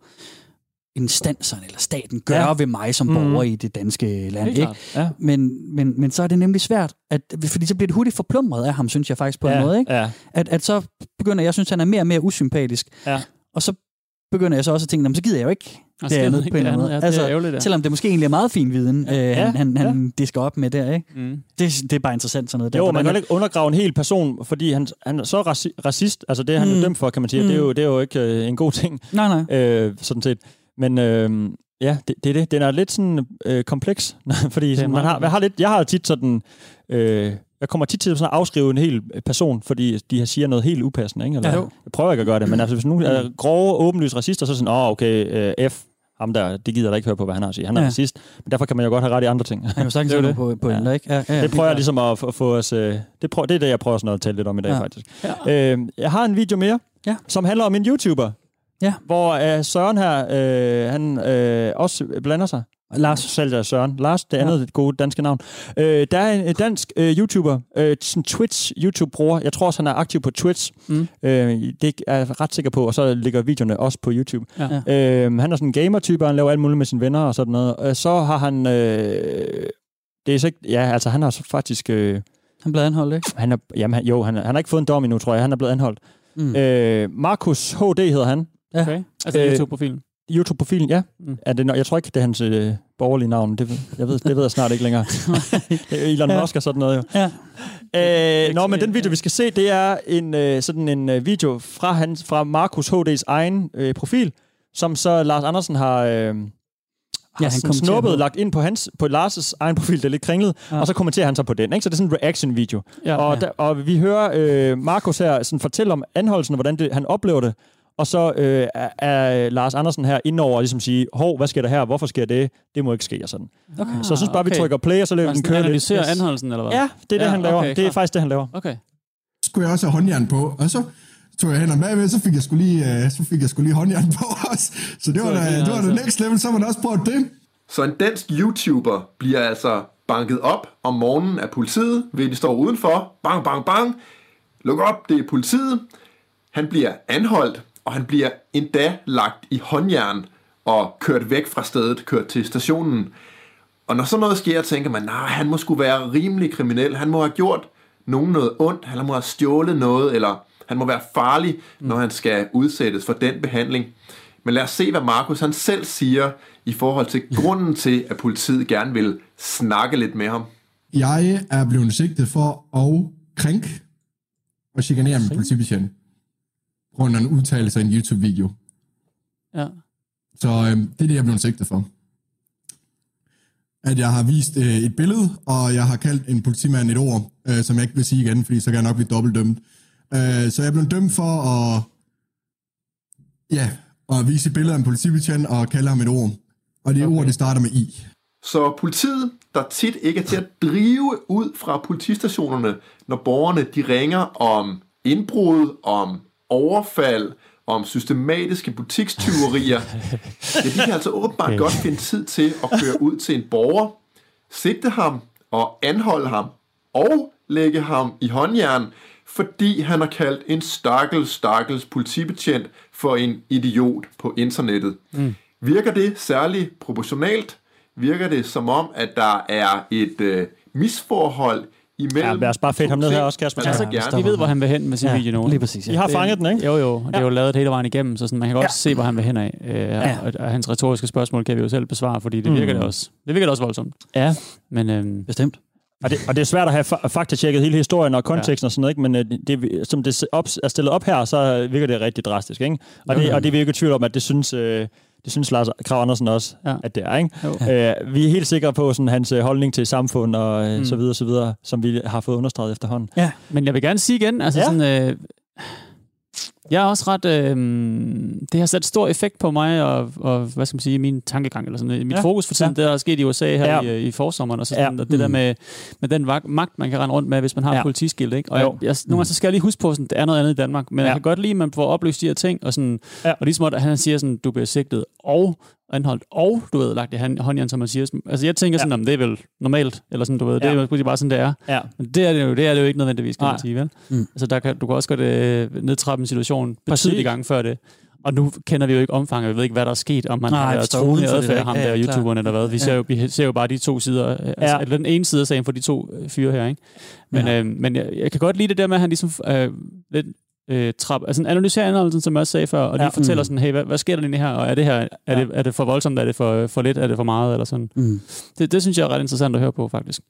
instanserne eller staten gøre ja. Ja. ved mig som Mhm. borger i det danske land. Ikke? Ja. Men, men, men så er det nemlig svært, at, fordi så bliver det hurtigt forplumret af ham, synes jeg faktisk på en ja, måde. Ikke? Ja, At, at så begynder jeg, jeg synes, han er mere og mere usympatisk. Ja. Og så begynder jeg så også at tænke, "Nå, men så gider jeg jo ikke det andet på en eller anden måde. Ja, det Altså, er ærgerligt, ja. Selvom det måske egentlig er meget fin viden, ja. øh, han, han, han det skal op med der. Ikke? Mm. Det, det er bare interessant sådan noget. der. jo, man kan ikke undergrave en hel person, fordi han, han er så raci- racist. Altså det, han Mm. er dømt for, kan man sige. Mm. Det, er jo, det er jo ikke øh, en god ting, Nej, nej. øh, sådan set. Men øh, ja, det, det er det. Den er lidt sådan øh, kompleks, fordi sådan, man har, man har lidt, jeg har tit sådan... Øh, jeg kommer tit til sådan at afskrive en hel person, fordi de siger noget helt upassende. Ikke? Eller, Ja, jo. jeg prøver ikke at gøre det, men altså, hvis nogen er grove, åbenlyst racister, så er det sådan, åh, oh, okay, øh, F, ham der, det gider der ikke høre på, hvad han har at sige. Han er Ja. ja. racist, men derfor kan man jo godt have ret i andre ting. Han jo sagtens Det noget på, på Ja. ja. ikke? Ja, ja, det prøver jeg ligesom at få, få os... Øh, det, prøver, det er det, jeg prøver sådan at tale lidt om i dag, Ja. ja. faktisk. Ja. Øh, jeg har en video mere, Ja. som handler om en YouTuber. Ja. Hvor øh, Søren her, øh, han øh, også blander sig. Lars, Selv er Søren. Lars, det andet ja. gode danske navn. Øh, der er en dansk øh, YouTuber, øh, sådan Twitch-YouTube-bruger. Jeg tror også, han er aktiv på Twitch. Mm. Øh, det er jeg ret sikker på, og så ligger videoerne også på YouTube. Ja. Øh, han er sådan en gamer-type, han laver alt muligt med sine venner og sådan noget. Øh, så har han... Øh, det er så ikke... Ja, altså han har så faktisk... Øh, han blev anholdt, ikke? han er, jamen, han, jo, han, han har ikke fået en dom endnu, tror jeg. Han er blevet anholdt. Mm. Øh, Markus HD hedder han. Ja. Okay. Altså Øh, YouTube-profilen. YouTube-profilen, ja. Mm. Er det, jeg tror ikke, det er hans øh, borgerlige navn. Det, ved- jeg ved, det ved jeg snart ikke længere. Er Elon Ja. Musk og sådan noget jo. Ja. Øh, nå, men den video, vi skal se, det er en øh, sådan en øh, video fra, hans, fra Markus HD's egen øh, profil, som så Lars Andersen har, øh, har Ja, han snuppet, lagt ind på hans på Lars' egen profil, det er lidt kringlet, Ja. og så kommenterer han så på den. Ikke? Så det er sådan en reaction-video. Ja. Og, Ja. der, og vi hører øh, Markus her sådan fortælle om anholdelsen, og hvordan det, han oplever det. Og så øh, er, er Lars Andersen her indover og ligesom sige, hov, hvad sker der her? Hvorfor sker det? Det må ikke ske og sådan. Okay. Så jeg synes bare, vi trykker play, og så lader vi den køre lidt. analyserer anholdelsen, eller hvad? Ja, det er det, Ja, han laver. okay, det er faktisk det, han laver. Okay. skulle jeg også have håndjern på, og så tog jeg hænderne bagved, så fik jeg skulle lige, øh, så fik jeg skulle lige håndjern på også. Så det var, Så da, det er det var det altså- next level, så var man også prøvet det. Så en dansk YouTuber bliver altså banket op om morgenen af politiet, ved de står udenfor. Bang, bang, bang. Luk op, det er politiet. Han bliver anholdt, og han bliver endda lagt i håndjern og kørt væk fra stedet, kørt til stationen. Og når sådan noget sker, tænker man, nej, han må skulle være rimelig kriminel. Han må have gjort nogen noget ondt, han må have stjålet noget, eller han må være farlig, når han skal udsættes for den behandling. Men lad os se, hvad Markus han selv siger i forhold til grunden til, at politiet gerne vil snakke lidt med ham. Jeg er blevet sigtet for at krænke og chikanere min politibetjent. Grund af en udtalelse af en YouTube-video. Ja. Så øh, det er det, jeg er blevet sigtet for. At jeg har vist øh, et billede, og jeg har kaldt en politimand et ord, øh, som jeg ikke vil sige igen, fordi så kan jeg nok blive dobbeltdømt. Øh, så jeg er blevet dømt for at, ja, at vise et billede af en politibetjent og kalde ham et ord. Og det okay. ord, det starter med I. Så politiet, der tit ikke er til at drive ud fra politistationerne, når borgerne de ringer om indbrud, om overfald, om systematiske butikstyverier, ja, de kan altså åbenbart godt finde tid til at køre ud til en borger, sigte ham og anholde ham, og lægge ham i håndjern, fordi han har kaldt en stakkels, stakkels politibetjent for en idiot på internettet. Mm. Virker det særligt proportionalt? Virker det som om, at der er et øh, misforhold imellem... Ja, lad os bare fedte ham ned her også, Kasper. Altså Ja, gerne Vi ved, hvor han vil hen med sin Ja, video nu. lige præcis, ja. I har Det- fanget den, ikke? Jo, jo. Det er jo lavet hele vejen igennem, så sådan, man kan godt Ja. se, hvor han vil hen af. Øh, ja. og, og, hans retoriske spørgsmål kan vi jo selv besvare, fordi det virker, Mm. det også, det virker det også voldsomt. Ja. Men øhm, Bestemt. Og det, og det er svært at have fa- faktatjekket hele historien og konteksten ja. og sådan noget, ikke? men øh, det, som det op, er stillet op her, så virker det rigtig drastisk. Ikke? Og, det, og det er vi ikke i tvivl om, at det synes, øh, det synes Lars Krav Andersen også, ja. At det er. Ikke? Jo. Øh, vi er helt sikre på sådan, hans øh, holdning til samfund og øh, Mm. så videre, så videre, som vi har fået understreget efterhånden. Ja. Men jeg vil gerne sige igen, altså ja. sådan, øh, jeg er også ret, øh, det har sat stor effekt på mig og, og hvad skal man sige, min tankegang eller sådan. Mit Ja. fokus for tiden, Ja. det der er sket i USA her Ja. i, i forsommeren og, så Ja. sådan, og det der Mm. med, med den magt, man kan rende rundt med, hvis man har Ja. politiskilt. Ikke? Og Jo. jeg, jeg, nogle gange så skal jeg lige huske på, sådan, det er noget andet i Danmark, men Ja. jeg kan godt lide, at man får oplyst de her ting, og, sådan, ja. og ligesom at han siger sådan, du bliver sigtet og anholdt, og du ved, lagt i hånd- håndjern, som man siger. Altså jeg tænker sådan, om det er vel normalt, eller sådan, du ved, det Ja. er jo bare sådan, det er. Ja. Men det er det jo, det er det jo ikke nødvendigvis, kan Nej. man sige, vel? Mm. Altså, der kan, du kan også godt øh, nedtrappe en situation betydeligt gange før det. Og nu kender vi jo ikke omfanget, vi ved ikke, hvad der er sket, om man Nej, har været troende det adfærd der, af ham ikke? der, Ja. YouTuberen eller hvad. Vi, Ja. ser jo, vi ser jo bare de to sider, altså, Ja. eller den ene side af sagen for de to øh, fyre her, ikke? Men, Ja. øh, men jeg, jeg kan godt lide det der med, at han ligesom øh, lidt øh, trap, altså analyserer anholdelsen, som jeg også sagde før, og lige Ja. fortæller Mm. sådan, hey, hvad, hvad sker der egentlig her, og er det her, er, Ja. det, er det for voldsomt, er det for, for lidt, er det for meget, eller sådan. Mm. Det, det synes jeg er ret interessant at høre på, faktisk.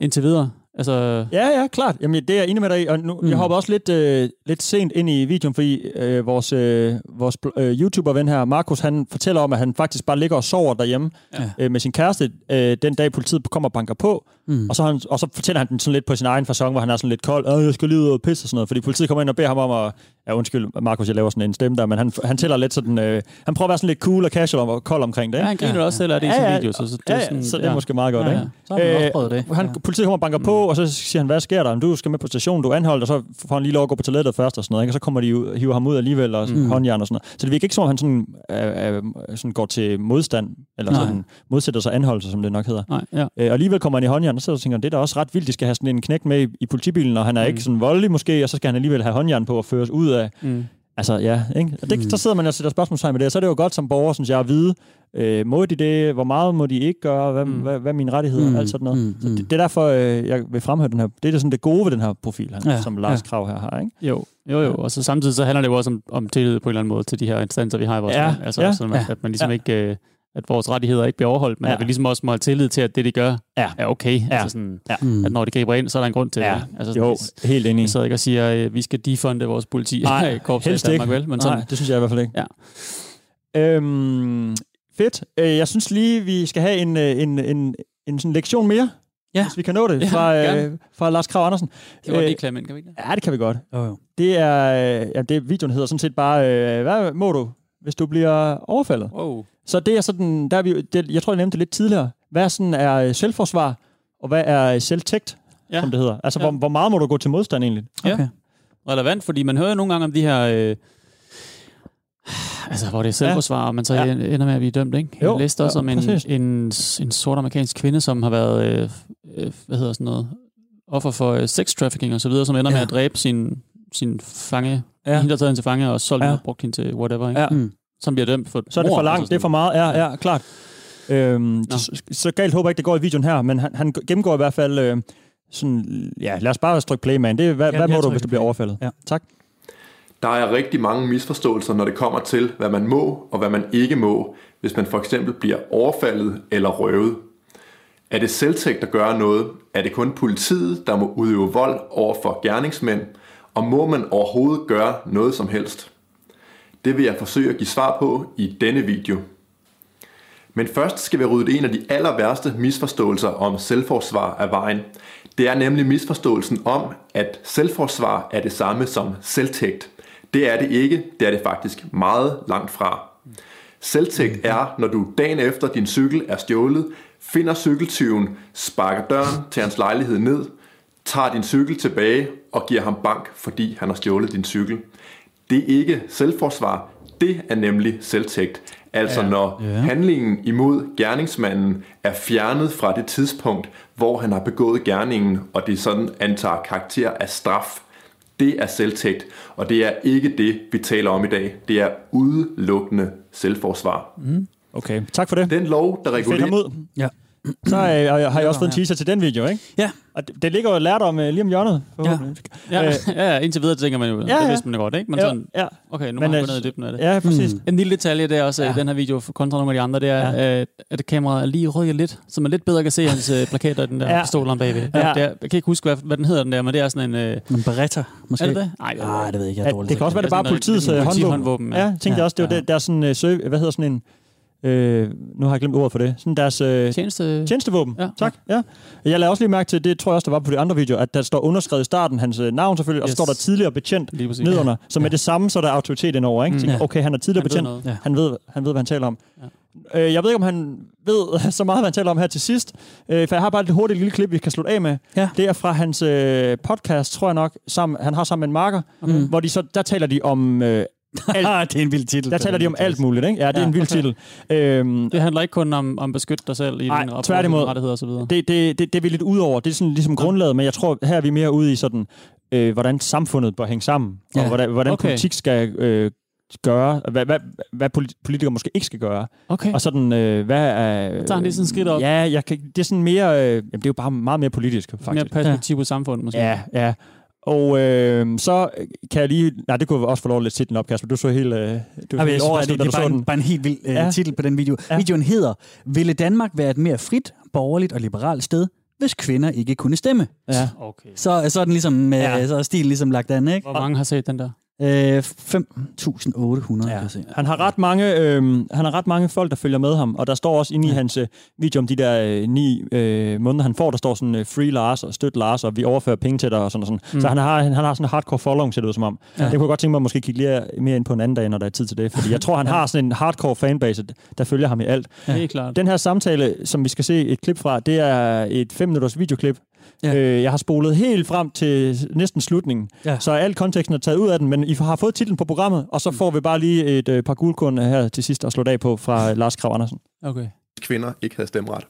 Indtil videre. Altså, Ja, ja, klart. Jamen, det er jeg enig med dig i. Og nu, mm. jeg Mm. hopper også lidt, øh, lidt sent ind i videoen, fordi øh, vores, øh, vores øh, YouTuber-ven her, Markus, han fortæller om, at han faktisk bare ligger og sover derhjemme Ja. øh, med sin kæreste, øh, den dag politiet kommer og banker på. Mm. Og, så han, og så fortæller han den sådan lidt på sin egen fasong, hvor han er sådan lidt kold. Øh, jeg skal lige ud og pisse og sådan noget. Fordi politiet kommer ind og beder ham om at... Ja, undskyld, Markus, jeg laver sådan en stemme der, men han, han tæller lidt sådan... Øh, han prøver at være sådan lidt cool og casual og kold omkring det. ja, Ikke? han griner Ja, ja, også selv af det i Ja, sin ja. video. Så, så det Ja, er ja, sådan, så det er måske meget godt, Ja, ikke? ja. Så har man også prøvet det. Han, Ja. Politiet kommer og banker på, og så siger han, hvad sker der? Du skal med på stationen, du er anholdt, og så får han lige lov at gå på toilettet først og sådan noget, ikke? og så kommer de ud, hiver ham ud alligevel, og Mm. håndjern og sådan noget. Så det virker ikke som om, han sådan, øh, øh, sådan går til modstand, eller Nej. sådan modsætter sig anholdelse, som det nok hedder. Nej, ja. Øh, og alligevel kommer han i håndjern, og så tænker han, det er da også ret vildt, de skal have sådan en knæk med i, i politibilen, og han er mm. ikke sådan voldelig måske, og så skal han alligevel have håndjern på og føres ud af. Mm. Altså, ja, ikke? Og det, Mm. så sidder man og sætter spørgsmålstegn med det, og så er det jo godt som borger, synes jeg, at vide, øh, må de det, hvor meget må de ikke gøre, hvad, mm. Hvad, hvad er mine rettigheder, mm. Alt sådan noget. mm, Så mm. det, det er derfor, øh, jeg vil fremhæve den her, det er det, sådan det gode ved den her profil, han, ja, som Lars ja. Krav her har, ikke? Jo, jo, jo. Og så samtidig så handler det jo også om, om tillid på en eller anden måde til de her instanser, vi har i vores Ja, land. Altså, ja, sådan, at, at man ligesom ja. ikke... Øh, at vores rettigheder ikke bliver overholdt, men Ja. ja. at vi ligesom også må have tillid til, at det, de gør, Ja. er okay. Ja. Altså sådan, Ja. Mm. at når de griber ind, så er der en grund til Ja. det. Altså, sådan, Jo, helt enig. Jeg sidder ikke og siger, at vi skal defunde vores politi Nej, i korpset helst ikke. vel? Men Nej, sådan, det synes jeg i hvert fald ikke. Ja. Øhm, fedt. Øh, jeg synes lige, vi skal have en, øh, en, en, en sådan lektion mere. Ja. hvis vi kan nå det, Ja, fra, øh, gerne. fra Lars Krav Andersen. Det var Øh, lige klemme kan vi ikke det? Ja, det kan vi godt. Jo, jo. Det er, øh, ja, det videoen hedder sådan set bare, øh, hvad må du, hvis du bliver overfaldet? Wow. Så det er sådan, der er vi, det, jeg tror, jeg nævnte det lidt tidligere. Hvad sådan er øh, selvforsvar, og hvad er øh, selvtægt, ja. Ja. som det hedder? Altså, Ja. ja. hvor, hvor meget må du gå til modstand egentlig? Ja. Okay. relevant, fordi man hører jo nogle gange om de her... Øh, altså, hvor det er selvforsvar, og man så Ja. ja. ender med at blive dømt, ikke? Jo, Jeg læste også ja, om en, præcis. en, en sort amerikansk kvinde, som har været, øh, øh, hvad hedder sådan noget, offer for øh, sex trafficking og så videre, som ender ja. med Ja. at dræbe sin, sin fange, Ja. hende, der har taget hende til fange, og solgt Ja. ja. og brugt hende til whatever, ikke? Ja. Mm. Som bliver dømt for Så er det for langt, altså det er for meget. Ja, ja, klart. Øhm, så, så galt håber jeg ikke, det går i videoen her, men han, han gennemgår i hvert fald øh, sådan, ja, lad os bare trykke play, man. Det hvad, Ja, hvad må du, hvis du bliver play. overfaldet? Ja. Tak. Der er rigtig mange misforståelser, når det kommer til, hvad man må og hvad man ikke må, hvis man for eksempel bliver overfaldet eller røvet. Er det selvtægt at gøre noget? Er det kun politiet, der må udøve vold over for gerningsmænd? Og må man overhovedet gøre noget som helst? Det vil jeg forsøge at give svar på i denne video. Men først skal vi rydde en af de aller værste misforståelser om selvforsvar af vejen. Det er nemlig misforståelsen om, at selvforsvar er det samme som selvtægt. Det er det ikke, det er det faktisk meget langt fra. Selvtægt er, når du dagen efter din cykel er stjålet, finder cykeltyven, sparker døren til hans lejlighed ned, tager din cykel tilbage og giver ham bank, fordi han har stjålet din cykel. Det er ikke selvforsvar, det er nemlig selvtægt. Altså ja. når Ja. handlingen imod gerningsmanden er fjernet fra det tidspunkt, hvor han har begået gerningen, og det sådan antager karakter af straf. Det er selvtægt, og det er ikke det, vi taler om i dag. Det er udelukkende selvforsvar. Okay, tak for det. Den lov, der regulerer... ud. Ja. Så øh, har jeg også fået en Ja. teaser til den video, ikke? Ja. Og det, det ligger jo lærdom øh, lige om hjørnet. forhåbentlig. Ja, Øh, ja, ja, indtil videre tænker man jo, ja, ja, det ja. vidste man godt, ikke? Men ja, sådan, ja, okay, nu Men, må jeg øh, gå ned i dybden af det. ja, præcis. Mm. En lille detalje, det er også Ja. ja. den her video kontra nogle af de andre, det er, Ja. ja. at kameraet er lige rykket lidt, så man lidt bedre kan se hans øh, plakater i den der Ja. ja. pistol om bagved. Ja. Ja. Det er, jeg kan ikke huske, hvad, hvad den hedder, den der, men det er sådan en... Øh, En Beretta, måske? er det det? Nej, Ah, det ved jeg ikke, jeg er Ja, dårlig. det kan også være, det er bare politiets øh, håndvåben. Ja, ja. jeg tænkte Ja, også, det var ja. der er sådan, øh, hvad hedder sådan en, øh, nu har jeg glemt ordet for det, sådan deres øh, tjeneste... tjenestevåben. Ja. Tak, ja. Jeg lavede også lige mærke til, det tror jeg også, der var på de andre videoer, at der står underskrevet i starten, hans øh, navn selvfølgelig, og så Yes. står der tidligere betjent præcis. nedenunder. Så med det samme, så er der autoritet indover, ikke? Mm. Tænker, Ja. Okay, han er tidligere Han betjent. Ja. Han ved, han ved, hvad han taler om. Ja. Øh, jeg ved ikke, om han ved så meget, hvad han taler om her til sidst. Øh, for jeg har bare et hurtigt lille klip, vi kan slutte af med. Ja. Det er fra hans øh, podcast, tror jeg nok, sammen, han har sammen med en marker, Okay. hvor de så, der taler de om... Øh, Ah, det er en vild titel. der taler de om alt muligt, ikke? Ja, det er Ja, en vild okay. titel. Øhm, Det handler ikke kun om, om beskytte dig selv i Nej, din tværtimod. rettigheder og så videre. det, det, det, det er vi lidt ud over. Det er sådan ligesom grundlaget, men jeg tror, her er vi mere ude i sådan, øh, hvordan samfundet bør hænge sammen, Ja. og hvordan, hvordan Okay. politik skal øh, gøre, hvad, hvad, hvad polit- politikere måske ikke skal gøre. Okay. Og sådan, øh, hvad er... Tager han lige sådan skridt op? Ja, jeg kan, det er sådan mere... Øh, jamen, det er jo bare meget mere politisk, Mere faktisk. perspektiv på samfundet, måske. Ja, ja. Og øh, så kan jeg lige... Nej, det kunne også få lov at læse titlen op, Kasper. Du så helt, øh, du var Ja, men helt overrasket, det, det du er bare så en, den. bare en helt vild uh, Ja. titel på den video. Ja. Videoen hedder, Ville Danmark være et mere frit, borgerligt og liberalt sted, hvis kvinder ikke kunne stemme? Ja. Okay. Så, så er den ligesom, Ja. ja. så er stilen ligesom lagt an, ikke? Hvor mange har set den der? Øh, 5.800, ja. kan. Han har ret mange, øh, han har ret mange folk, der følger med ham, og der står også inde i Ja. hans øh, video om de der øh, ni øh, måneder, han får, der står sådan øh, free Lars og støt Lars, og vi overfører penge til dig og sådan og sådan. Mm. Så han har, han, har sådan en hardcore following, ser det ud som om. Ja. Det kunne jeg godt tænke mig at måske kigge lige mere ind på en anden dag, når der er tid til det, fordi jeg tror, han har sådan en hardcore fanbase, der følger ham i alt. Ja. Helt klart. Den her samtale, som vi skal se et klip fra, det er et 5 minutters videoklip. Ja. Øh, jeg har spolet helt frem til næsten slutningen, ja. Så al konteksten er taget ud af den, men I har fået titlen på programmet, og så får vi bare lige et øh, par guldkorn her til sidst at slå af på fra Lars Krav Andersen. Okay. kvinder ikke havde stemmeret.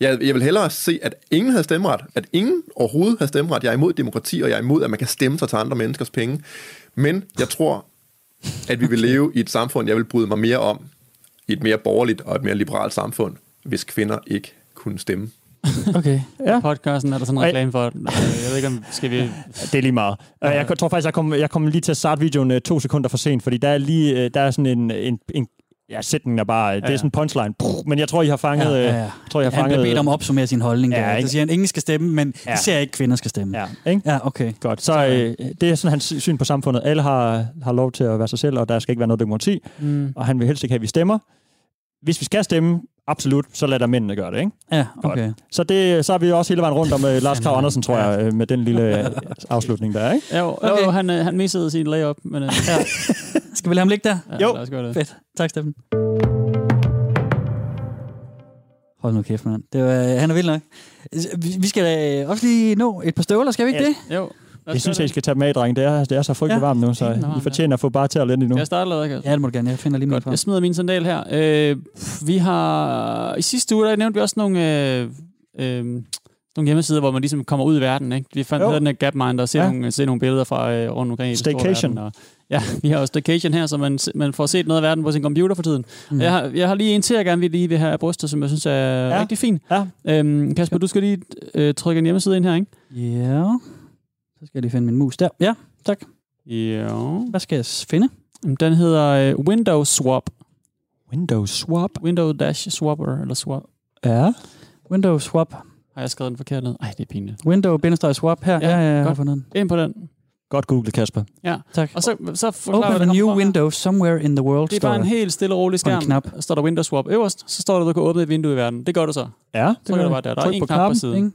Jeg, jeg vil hellere se, at ingen havde stemmeret. At ingen overhovedet havde stemmeret. Jeg er imod demokrati, og jeg er imod, at man kan stemme sig til andre menneskers penge. Men jeg tror, at vi vil leve i et samfund, jeg vil bryde mig mere om. I et mere borgerligt og et mere liberalt samfund, hvis kvinder ikke kunne stemme. Okay. Ja. Podcasten er der sådan en reklame for. Øh, Jeg ved ikke, om skal vi... Det er lige meget. Jeg tror faktisk, jeg kom, jeg kom lige til at starte videoen øh, to sekunder for sent, fordi der er lige øh, der er sådan en, en, en ja, sætningen er bare, ja. det er sådan en punchline. Men jeg tror, I har fanget... Ja, Ja, ja. Jeg tror, jeg har Han fanget... bliver bedt om at opsummere sin holdning. Ja, der. Så siger han, ingen skal stemme, men Ja. ser ikke, kvinder skal stemme. Ja, ikke? ja okay. Godt. Så øh, det er sådan hans syn på samfundet. Alle har, har lov til at være sig selv, og der skal ikke være noget demokrati. Mm. Og han vil helst ikke have, at vi stemmer. Hvis vi skal stemme, absolut, så lad der mændene gøre det, ikke? Ja, okay. Så, det, så er vi også hele vejen rundt om uh, Lars Krav Andersen, tror jeg, øh, med den lille øh, afslutning der, ikke? Jo, okay. Jo han, han missede sin layup, men ja, Skal vi lade ham ligge der? ja, Jo. lad os gøre det. Fedt. Tak, Steffen. Hold nu kæft, mand. Det var, han er vild nok. Vi skal da også lige nå et par støvler, skal vi ikke Ja. det? Jo, Jeg synes, at I det. skal tage dem af, dreng. Det er, det er så frygtelig Ja. varmt nu, så varmt, I fortjener at få bare til at lidt endnu. Jeg starter allerede, Kasper. Ja, det må du gerne. Jeg finder lige min Godt. Jeg smider min sandal her. Øh, vi har... I sidste uge, der nævnte vi også nogle... Øh, øh, nogle hjemmesider, hvor man ligesom kommer ud i verden. Ikke? Vi fandt den her Gapminder og ser, Ja. ja. nogle, ser nogle billeder fra øh, rundt omkring i Staycation. verden. Og, ja, vi har jo Staycation her, så man, man får set noget af verden på sin computer for tiden. Mm. Jeg, har, jeg har lige en til, jeg gerne vil lige vil have af brystet, som jeg synes er Ja. ja. rigtig fin. Ja. Øhm, Kasper, du skal lige øh, trykke en hjemmeside ind her, ikke? Ja. Så skal jeg lige finde min mus der. Ja, tak. Ja. Hvad skal jeg finde? Den hedder øh, Windows Swap. Windows Swap. Windows Dash Swapper, eller Swap. Ja. Windows Swap. Har jeg skrevet den forkert ned? Ej, det er pinligt. Window-swap her. Ja, Ja, ja, ja godt. fundet den. Ind på den. Godt googlet, Kasper. Ja. Tak. Og så, så forklarer Open a new fra window somewhere in the world, Det er bare en helt stille og rolig Og en skærm. knap. Står der Windows Swap øverst, så står der, at du kan åbne et vindue i verden. Det gør du så. Ja, Så kan du bare der. Der er en knap på siden. Ingen.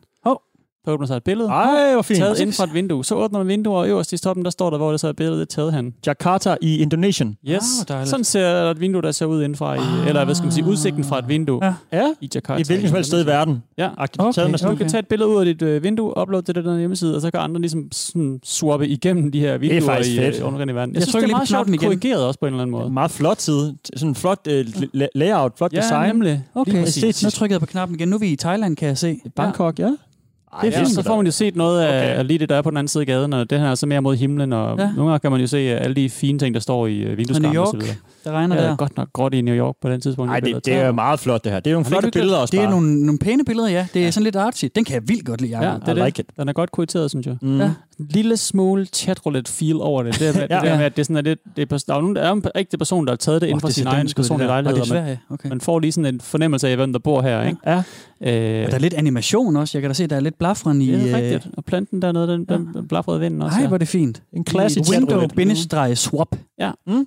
Så åbner sig et billede. Ej, hvor fint. Taget ind fra et vindue. Så åbner man vinduet, og øverst i toppen, der står der, hvor det så er billedet taget han. Jakarta i Indonesien. Yes. Ah. Sådan ser et vindue, der ser ud indenfra. I, eller hvad skal man sige, udsigten fra et vindue Ja. Ja. i Jakarta. I hvilket som helst sted i verden. Ja. Agtigt. Okay, Taget med Så sådan du kan tage et billede ud af dit øh, vindue, uploade det til den der hjemmeside, og så kan andre ligesom sådan swappe igennem de her vinduer faktisk i, fedt. øh, rundt i verden. Jeg, Jeg synes, det er meget sjovt igen. korrigeret også på en eller anden måde. meget flot side. Sådan en flot uh, layout, flot Ja, design. nemlig. Okay, nu trykker jeg på knappen igen. Nu er vi i Thailand, kan jeg se. Bangkok, ja. Det er ja, fint. så får man jo set noget af, Okay. lige det, der er på den anden side af gaden, og det her er så mere mod himlen, og Ja. ja. nogle gange kan man jo se øh, alle de fine ting, der står i Og vindueskarmen New og så York, videre. der regner Ja, der. godt nok gråt i New York på den tidspunkt. Nej, det det, det er meget flot, det her. Det er nogle det flotte hyggeligt? billeder også Det er bare. nogle, nogle pæne billeder, ja. Det er sådan lidt artsy. Den kan jeg vildt godt lide, Ja, Jacob. det er I like det. Den er godt korrigeret, synes jeg. Mm. Ja. Lille smule chatroulette feel over det. Det, er, det, Ja. der med, at det er sådan, at det, det er, der er nogen, der er en rigtig person, der har taget det inden for sin egen personlige lejlighed. Og og det er man får lige sådan en fornemmelse af, hvem der bor her. Ikke? Ja. Øh, Og der er lidt animation også. Jeg kan da se, der er lidt blafren i... det er øh, rigtigt. Og planten dernede, den, den blafrede vinden også. Ej, ja. hvor er det fint. En klassisk. Window-swap.com. Ja. Mm.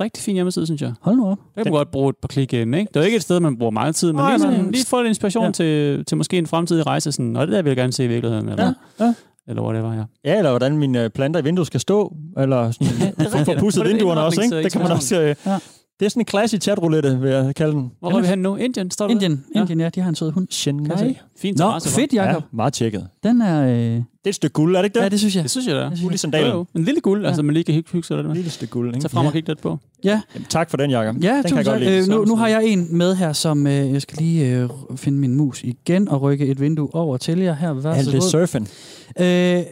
Rigtig fin hjemmeside, synes jeg. Hold nu op. Det kan man godt bruge et par klik ind, ikke? Det er jo ikke et sted, man bruger meget tid, men Nej, lige, sådan, lige få lidt inspiration Ja. ja. til, til måske en fremtidig rejse. Sådan, og det der vil jeg gerne se i virkeligheden. Eller, Ja, ja. eller hvor det var, ja. Ja, eller hvordan mine øh, planter i vinduet skal stå, eller sådan, få få lidt vinduerne også, ikke? Det kan man også... Øh, Ja. Det er sådan en klassisk chatroulette, vil jeg kalde den. Hvor er vi henne nu? Indien, står der? Indien, Ja. Indien, ja, de har en sød hund. Chennai. Fint Nå, terrasse, fedt, Ja, Jacob. meget tjekket. Den er... Øh... Det er et stykke guld, er det ikke det? Ja, det synes jeg. Det synes jeg. Det synes Guld i jeg. sandalen. Jo, jo. En lille guld, altså man lige kan hygge, hygge sig lidt med. Lille stykke guld, ikke? Tag frem Ja. og kigge lidt på. Ja, Jamen, tak for den, Jacob. ja den kan tusind jeg tak. godt lide. Øh, nu, nu har jeg en med her, som... Øh, jeg skal lige øh, finde min mus igen og rykke et vindue over til jer her. Vær Alt så det god. surfen. Øh,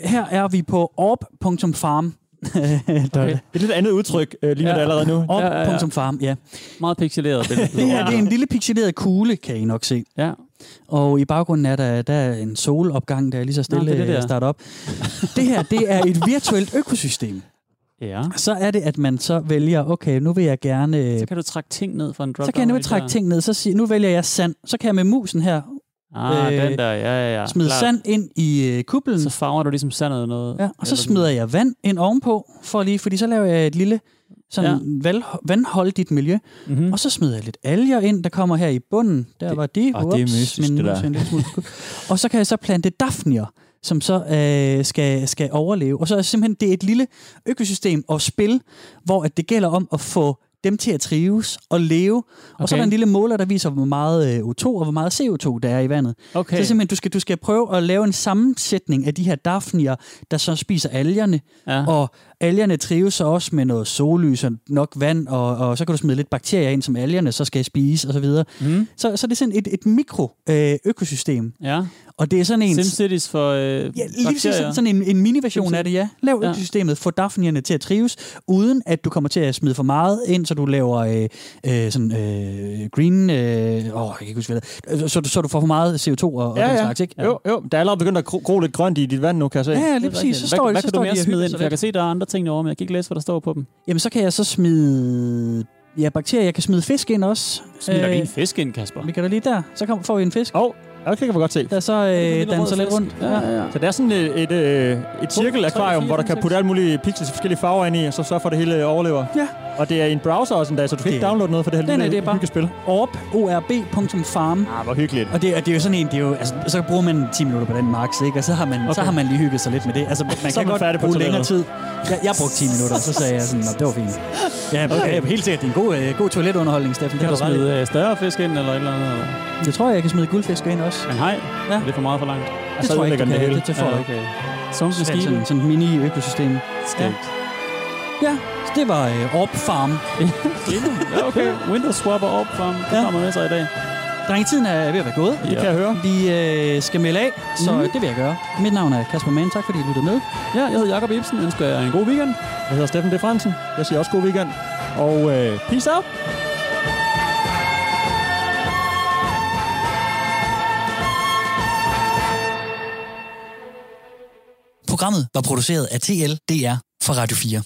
her er vi på orb.farm. okay. Det er et lidt andet udtryk, øh, lige ja. Ja. det allerede nu. Ja, ja, ja. Orb.farm, ja. Meget pixeleret billede. Det her det er en lille pixeleret kugle, kan I nok se. Ja. Og i baggrunden er der, der er en solopgang, der er lige så stille Nå, det er det der. starter op. det her, det er et virtuelt økosystem. ja. Så er det, at man så vælger, okay, nu vil jeg gerne... Så kan du trække ting ned fra en drop så kan jeg nu trække ting ned, så siger, nu vælger jeg sand. Så kan jeg med musen her Ah, øh, den der, ja, ja, ja. Klart. sand ind i øh, kublen. Så farver du ligesom sandet noget. Ja, og så smider jeg vand ind ovenpå, for lige, fordi så laver jeg et lille sådan ja. vandholdigt miljø. Mm-hmm. Og så smider jeg lidt alger ind, der kommer her i bunden. Der Det- var de. Åh, det er mystisk, det der. er en lille smule og så kan jeg så plante dafnier, som så øh, skal, skal overleve. Og så er simpelthen det er et lille økosystem og spil, hvor at det gælder om at få dem til at trives og leve. Og så er Okay. der en lille måler, der viser, hvor meget øh, O2 og hvor meget CO2 der er i vandet. Okay. Så simpelthen, du skal, du skal prøve at lave en sammensætning af de her dafnier, der så spiser algerne. Ja. Og algerne trives så også med noget sollys og nok vand, og, og så kan du smide lidt bakterier ind, som algerne så skal spise osv. Så, Mm. så, så det er sådan et, et mikro-økosystem. Ja. og det er sådan en... SimCities for øh, Ja, lige bakterier. sådan, sådan en, en mini-version af det, ja. Lav Ja. økosystemet, få dafnierne til at trives, uden at du kommer til at smide for meget ind, så du laver øh, øh, sådan øh, green... Øh, åh, jeg kan ikke huske, hvad det er. Så, du- så du får for meget CO2 og, og Ja, den ja. slags, ikke? Jo, jo. Der er allerede begyndt at gro, gro lidt grønt i dit vand nu, kan jeg se. Ja, ja, lige præcis. Så hvad, står, hvad så kan du mere de og smide ind? For jeg kan se, der er andre ting derovre, men jeg kan ikke læse, hvad der står på dem. Jamen, så kan jeg så smide... Ja, bakterier. Jeg kan smide fisk ind også. Smider Øh, lige en fisk ind, Kasper. Vi kan da lige der. Så kom, får vi en fisk. Åh, oh, okay, kan vi godt se. Der så øh, danser lidt rundt. Ja, ja, ja. Så det er sådan et, et, øh, et cirkelakvarium, hvor der kan putte alle mulige pixels i forskellige farver ind i, og så sørge for, at det hele overlever. Ja. Og det er i en browser også endda, så du skal ikke Det- downloade noget for det her Nej, nej, lille det er bare hyggespil. orb, orb.farm. Ah, hvor hyggeligt. Og det, og det er jo sådan en, det er jo, altså, så bruger man 10 minutter på den max, ikke? Og så har man, okay. så Okay. har man lige hygget sig lidt med det. Altså, man Så er kan man godt færdig på bruge længere tid. Jeg, jeg brugte 10 minutter, og så sagde jeg sådan, det var fint. Ja, okay. ja, helt sikkert. Det er en god, øh, god toiletunderholdning, Steffen. Det Kan du smide øh, større fisk ind, eller et eller andet? Eller? Jeg tror, jeg kan smide guldfisk ind også. En hej? Ja. Er det for meget for langt? Det så tror jeg ikke, du kan. det Det, hele. det får Ja, okay. Sunken Sådan, sådan, mini-økosystem. Skægt. Ja, det var øh, Orb Farm. Ja, okay. Windows swapper op from. Det Ja. kommer med sig i dag. Drengetiden er ved at være gået. Det kan jeg høre. Vi øh, skal melde af, så mm. det vil jeg gøre. Mit navn er Kasper Mann. Tak fordi I lyttede med. Ja, jeg hedder Jakob Ibsen. Jeg ønsker jer en god weekend. Jeg hedder Steffen D. Fransen. Jeg siger også god weekend. Og øh, peace out. Programmet var produceret af TLDR for Radio 4.